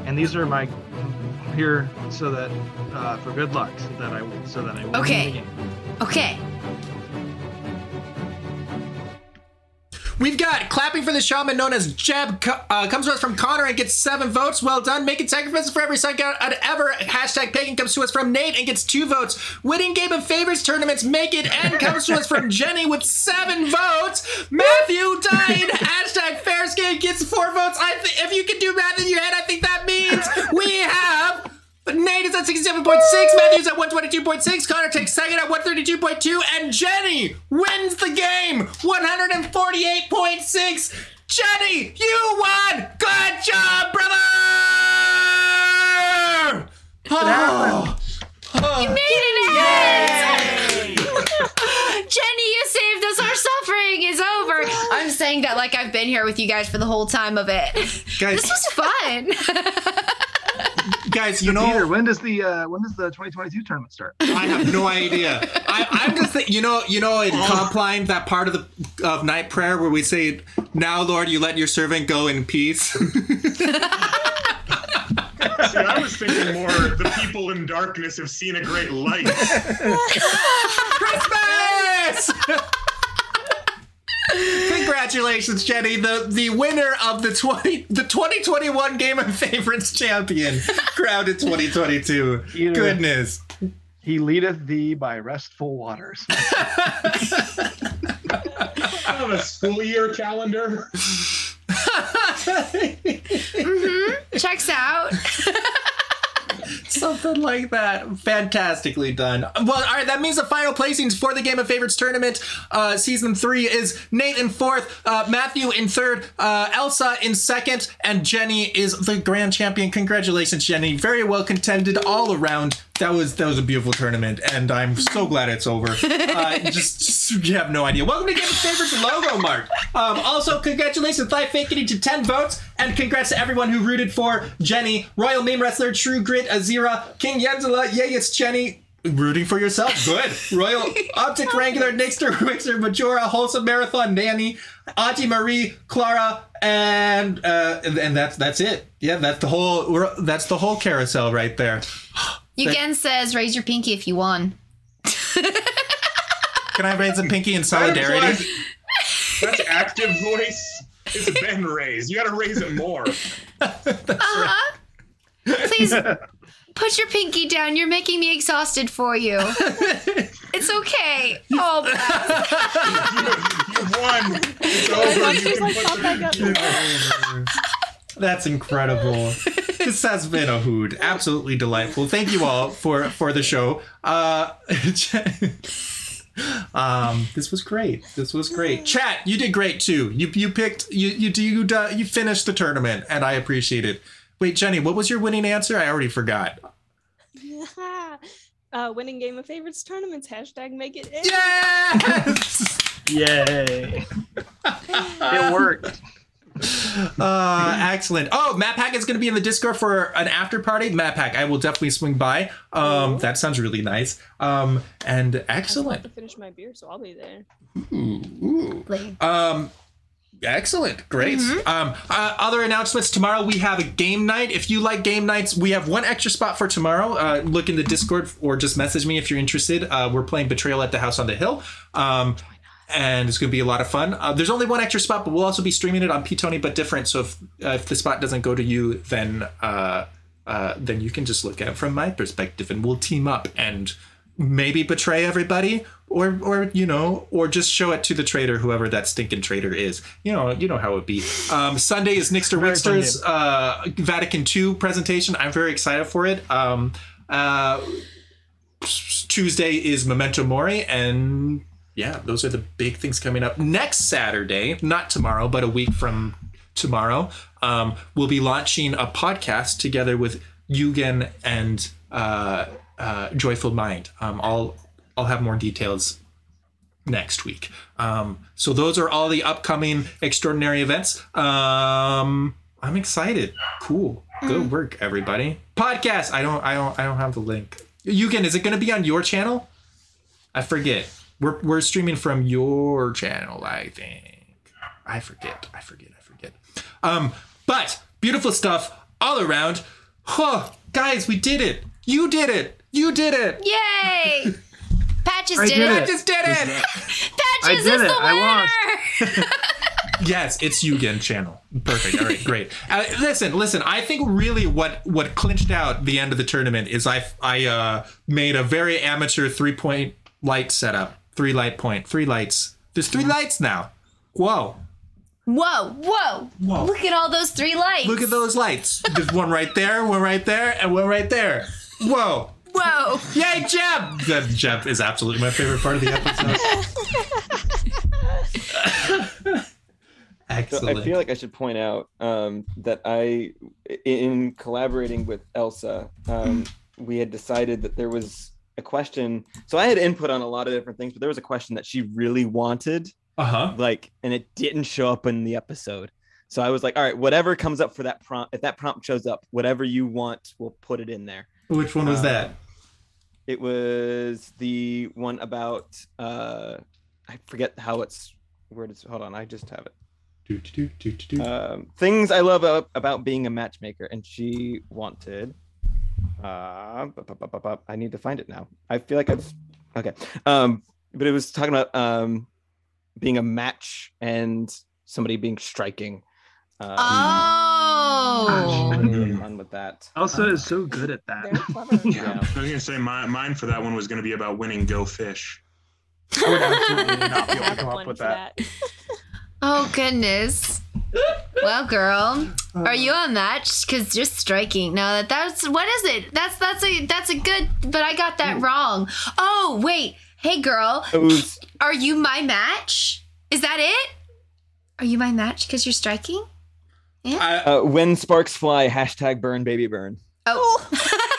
and these are my here so that uh, for good luck, so that I so that I win Okay. the game. Okay. We've got clapping for the shaman known as Jeb uh, comes to us from Connor and gets seven votes. Well done. Making sacrifices for every second out ever. Hashtag pagan comes to us from Nate and gets two votes. Winning game of favors tournaments make it and comes to us from Jenny with seven votes. Matthew died. Hashtag fair skin gets four votes. I th- if you can do math in your head, I think that means we have. Nate is at 67.6, Matthew's at 122.6, Connor takes second at 132.2, and Jenny wins the game 148.6. Jenny, you won! Good job, brother! Oh, You made it end! [LAUGHS] Jenny, you saved us. Our suffering is over. I'm saying that like I've been here with you guys for the whole time of it. guys, This was fun. [LAUGHS] guys, you Peter, know, when does the uh, when does the 2022 tournament start? I have no idea. I, I'm just, think, you know, you know, in Compline, that part of the of night prayer where we say, "Now, Lord, you let your servant go in peace." [LAUGHS] See, I was thinking more the people in darkness have seen a great light. [LAUGHS] Christmas! [LAUGHS] Congratulations, Jenny, the the winner of the twenty the twenty twenty one Game of Favorites champion, crowned in twenty twenty two. Peter. Goodness. He leadeth thee by restful waters. I have a school year calendar. Mm-hmm. Checks out. [LAUGHS] [LAUGHS] Something like that. Fantastically done. Well, all right, that means the final placings for the Game of Favorites tournament, uh, season three, is Nate in fourth, uh, Matthew in third, uh, Elsa in second, and Jenny is the grand champion. Congratulations, Jenny. Very well contended all around. That was that was a beautiful tournament, and I'm so glad it's over. [LAUGHS] Uh, just, just you have no idea. Welcome to Game of Favorites logo, Mark. Um, also, congratulations, Thigh Faking it to 10 votes, and congrats to everyone who rooted for Jenny, Royal Meme Wrestler, True Grit, Azira, King Yenzela, Yay, it's Jenny. Rooting for yourself, good. Royal [LAUGHS] Optic Wrangler, Nixter, Wixter, Majora, Wholesome Marathon, Nanny, Auntie Marie, Clara, and uh, and, and that's that's it. Yeah, that's the whole. That's the whole carousel right there. [GASPS] [GASPS] Yugen says, raise your pinky if you won. [LAUGHS] Can I raise a pinky in [LAUGHS] That solidarity? That's active voice. It's been raised. You got to raise it more. [LAUGHS] Uh-huh. Please put your pinky down. You're making me exhausted for you. it's okay. Oh, You've won. It's over. You can put pop the- That's incredible. This has been a hoot. Absolutely delightful. Thank you all for for the show. Uh [LAUGHS] Um, this was great. This was great. Chat, you did great too. You you picked you you you uh, you finished the tournament, and I appreciate it. Wait, Jenny, what was your winning answer? I already forgot. [LAUGHS] uh, winning game of favorites tournaments. Hashtag make it. end. Yes. Yay! [LAUGHS] it worked. [LAUGHS] Uh, excellent. Oh, Matt Pack is going to be in the Discord for an after party. Matt Pack, I will definitely swing by. Um, that sounds really nice. Um, and I have excellent. to finish my beer, so I'll be there. Um, excellent. Great. Um, uh, other announcements tomorrow. We have a game night. If you like game nights, we have one extra spot for tomorrow. Uh, look in the Discord or just message me if you're interested. Uh, we're playing Betrayal at the House on the Hill. Um, and it's going to be a lot of fun. Uh, there's only one extra spot, but we'll also be streaming it on P Tony, but different. So if uh, if the spot doesn't go to you, then uh, uh, then you can just look at it from my perspective, and we'll team up and maybe betray everybody, or or you know, or just show it to the traitor, whoever that stinking traitor is. You know, you know how it be. Um, Sunday is Nixter Wixter's uh, Vatican II presentation. I'm very excited for it. Um, uh, Tuesday is Memento Mori, and yeah, those are the big things coming up. Next Saturday, not tomorrow, but a week from tomorrow, um, we'll be launching a podcast together with Yugen and uh, uh, Joyful Mind. Um, I'll I'll have more details next week. Um, so those are all the upcoming extraordinary events. Um, I'm excited. Cool. Good work, everybody. Podcast. I don't. I don't. I don't have the link. Yugen, is it going to be on your channel? I forget. We're we're streaming from your channel. I think. I forget. I forget. I forget. Um, but beautiful stuff all around. Huh, guys, we did it. You did it. You did it. Yay! [LAUGHS] Patches did, did it. it. I did it. [LAUGHS] Patches I is did the it. I winner. [LAUGHS] Yes, it's Yugen channel. Perfect. All right, great. Uh, listen, listen. I think really what what clinched out the end of the tournament is I I uh, made a very amateur three point light setup. Three light point. Three lights. There's three lights now. Whoa! Whoa, whoa, Whoa. Look at all those three lights. Look at those lights. There's one right there, one right there, and one right there. Whoa! Whoa. Yay, Jeb! That Jeb is absolutely my favorite part of the episode. Excellent. [LAUGHS] [LAUGHS] So I feel like I should point out um, that I, in collaborating with Elsa, um, we had decided that there was a question. So I had input on a lot of different things, but there was a question that she really wanted, uh huh. like, and it didn't show up in the episode. So I was like, all right, whatever comes up for that prompt, if that prompt shows up, whatever you want, we'll put it in there. Which one was Uh, that? It was the one about uh, I forget how it's where does hold on, I just have it. Do, do, do, do, do. um, things I love about being a matchmaker, and she wanted. Uh, I need to find it now. I feel like I've okay. Um, but it was talking about um, being a match and somebody being striking. Um, Oh. I need to fun with that. Elsa is so good at that. [LAUGHS] Yeah. I was gonna say my, mine for that one was gonna be about winning Go Fish. [LAUGHS] I would absolutely not be able to come up with for that. [LAUGHS] Oh goodness. Well, girl, are you on match? Because just striking. No, that that's what is it? That's that's a that's a good. But I got that wrong. Oh wait, hey girl, It was are you my match? Is that it? Are you my match because you're striking? I, uh, when sparks fly. Hashtag burn baby burn. Oh. [LAUGHS] [LAUGHS]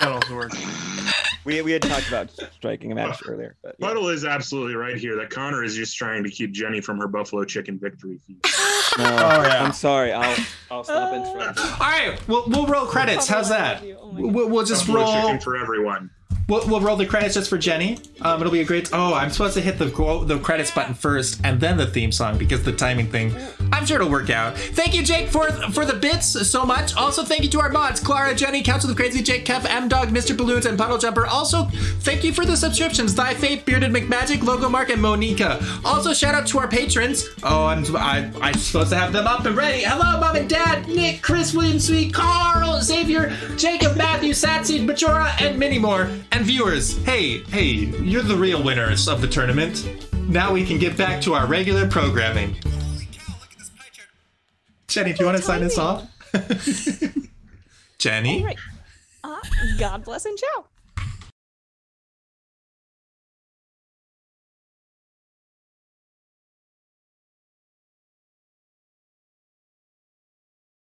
That also works. We, we had talked about striking a match earlier, but yeah. Puddle is absolutely right here that Connor is just trying to keep Jenny from her buffalo chicken victory feast. [LAUGHS] No, Oh, yeah. I'm sorry. I'll I'll stop [LAUGHS] interrupting. all right, we'll we'll roll credits. How's that? Oh We'll, we'll just Buffalo roll. chicken for everyone. We'll, we'll roll the credits just for Jenny. Um, it'll be a great. Oh, I'm supposed to hit the the credits button first, and then the theme song because the timing thing. I'm sure it'll work out. Thank you, Jake, for for the bits so much. Also, thank you to our mods, Clara, Jenny, Council of Crazy, Jake, Kev, M Dog, Mr. Balloons, and Puddle Jumper. Also, thank you for the subscriptions, Thy Faith, Bearded McMagic, Logo Mark, and Monica. Also, shout out to our patrons. Oh, I'm I, I'm supposed to have them up and ready. Hello, Mom and Dad, Nick, Chris, William, Sweet, Carl, Xavier, Jacob, Matthew, Satseed, Majora, and many more. And viewers, hey, hey, you're the real winners of the tournament. Now we can get back to our regular programming. Jenny, do you want to sign us off? [LAUGHS] Jenny? All right. Uh, God bless and ciao.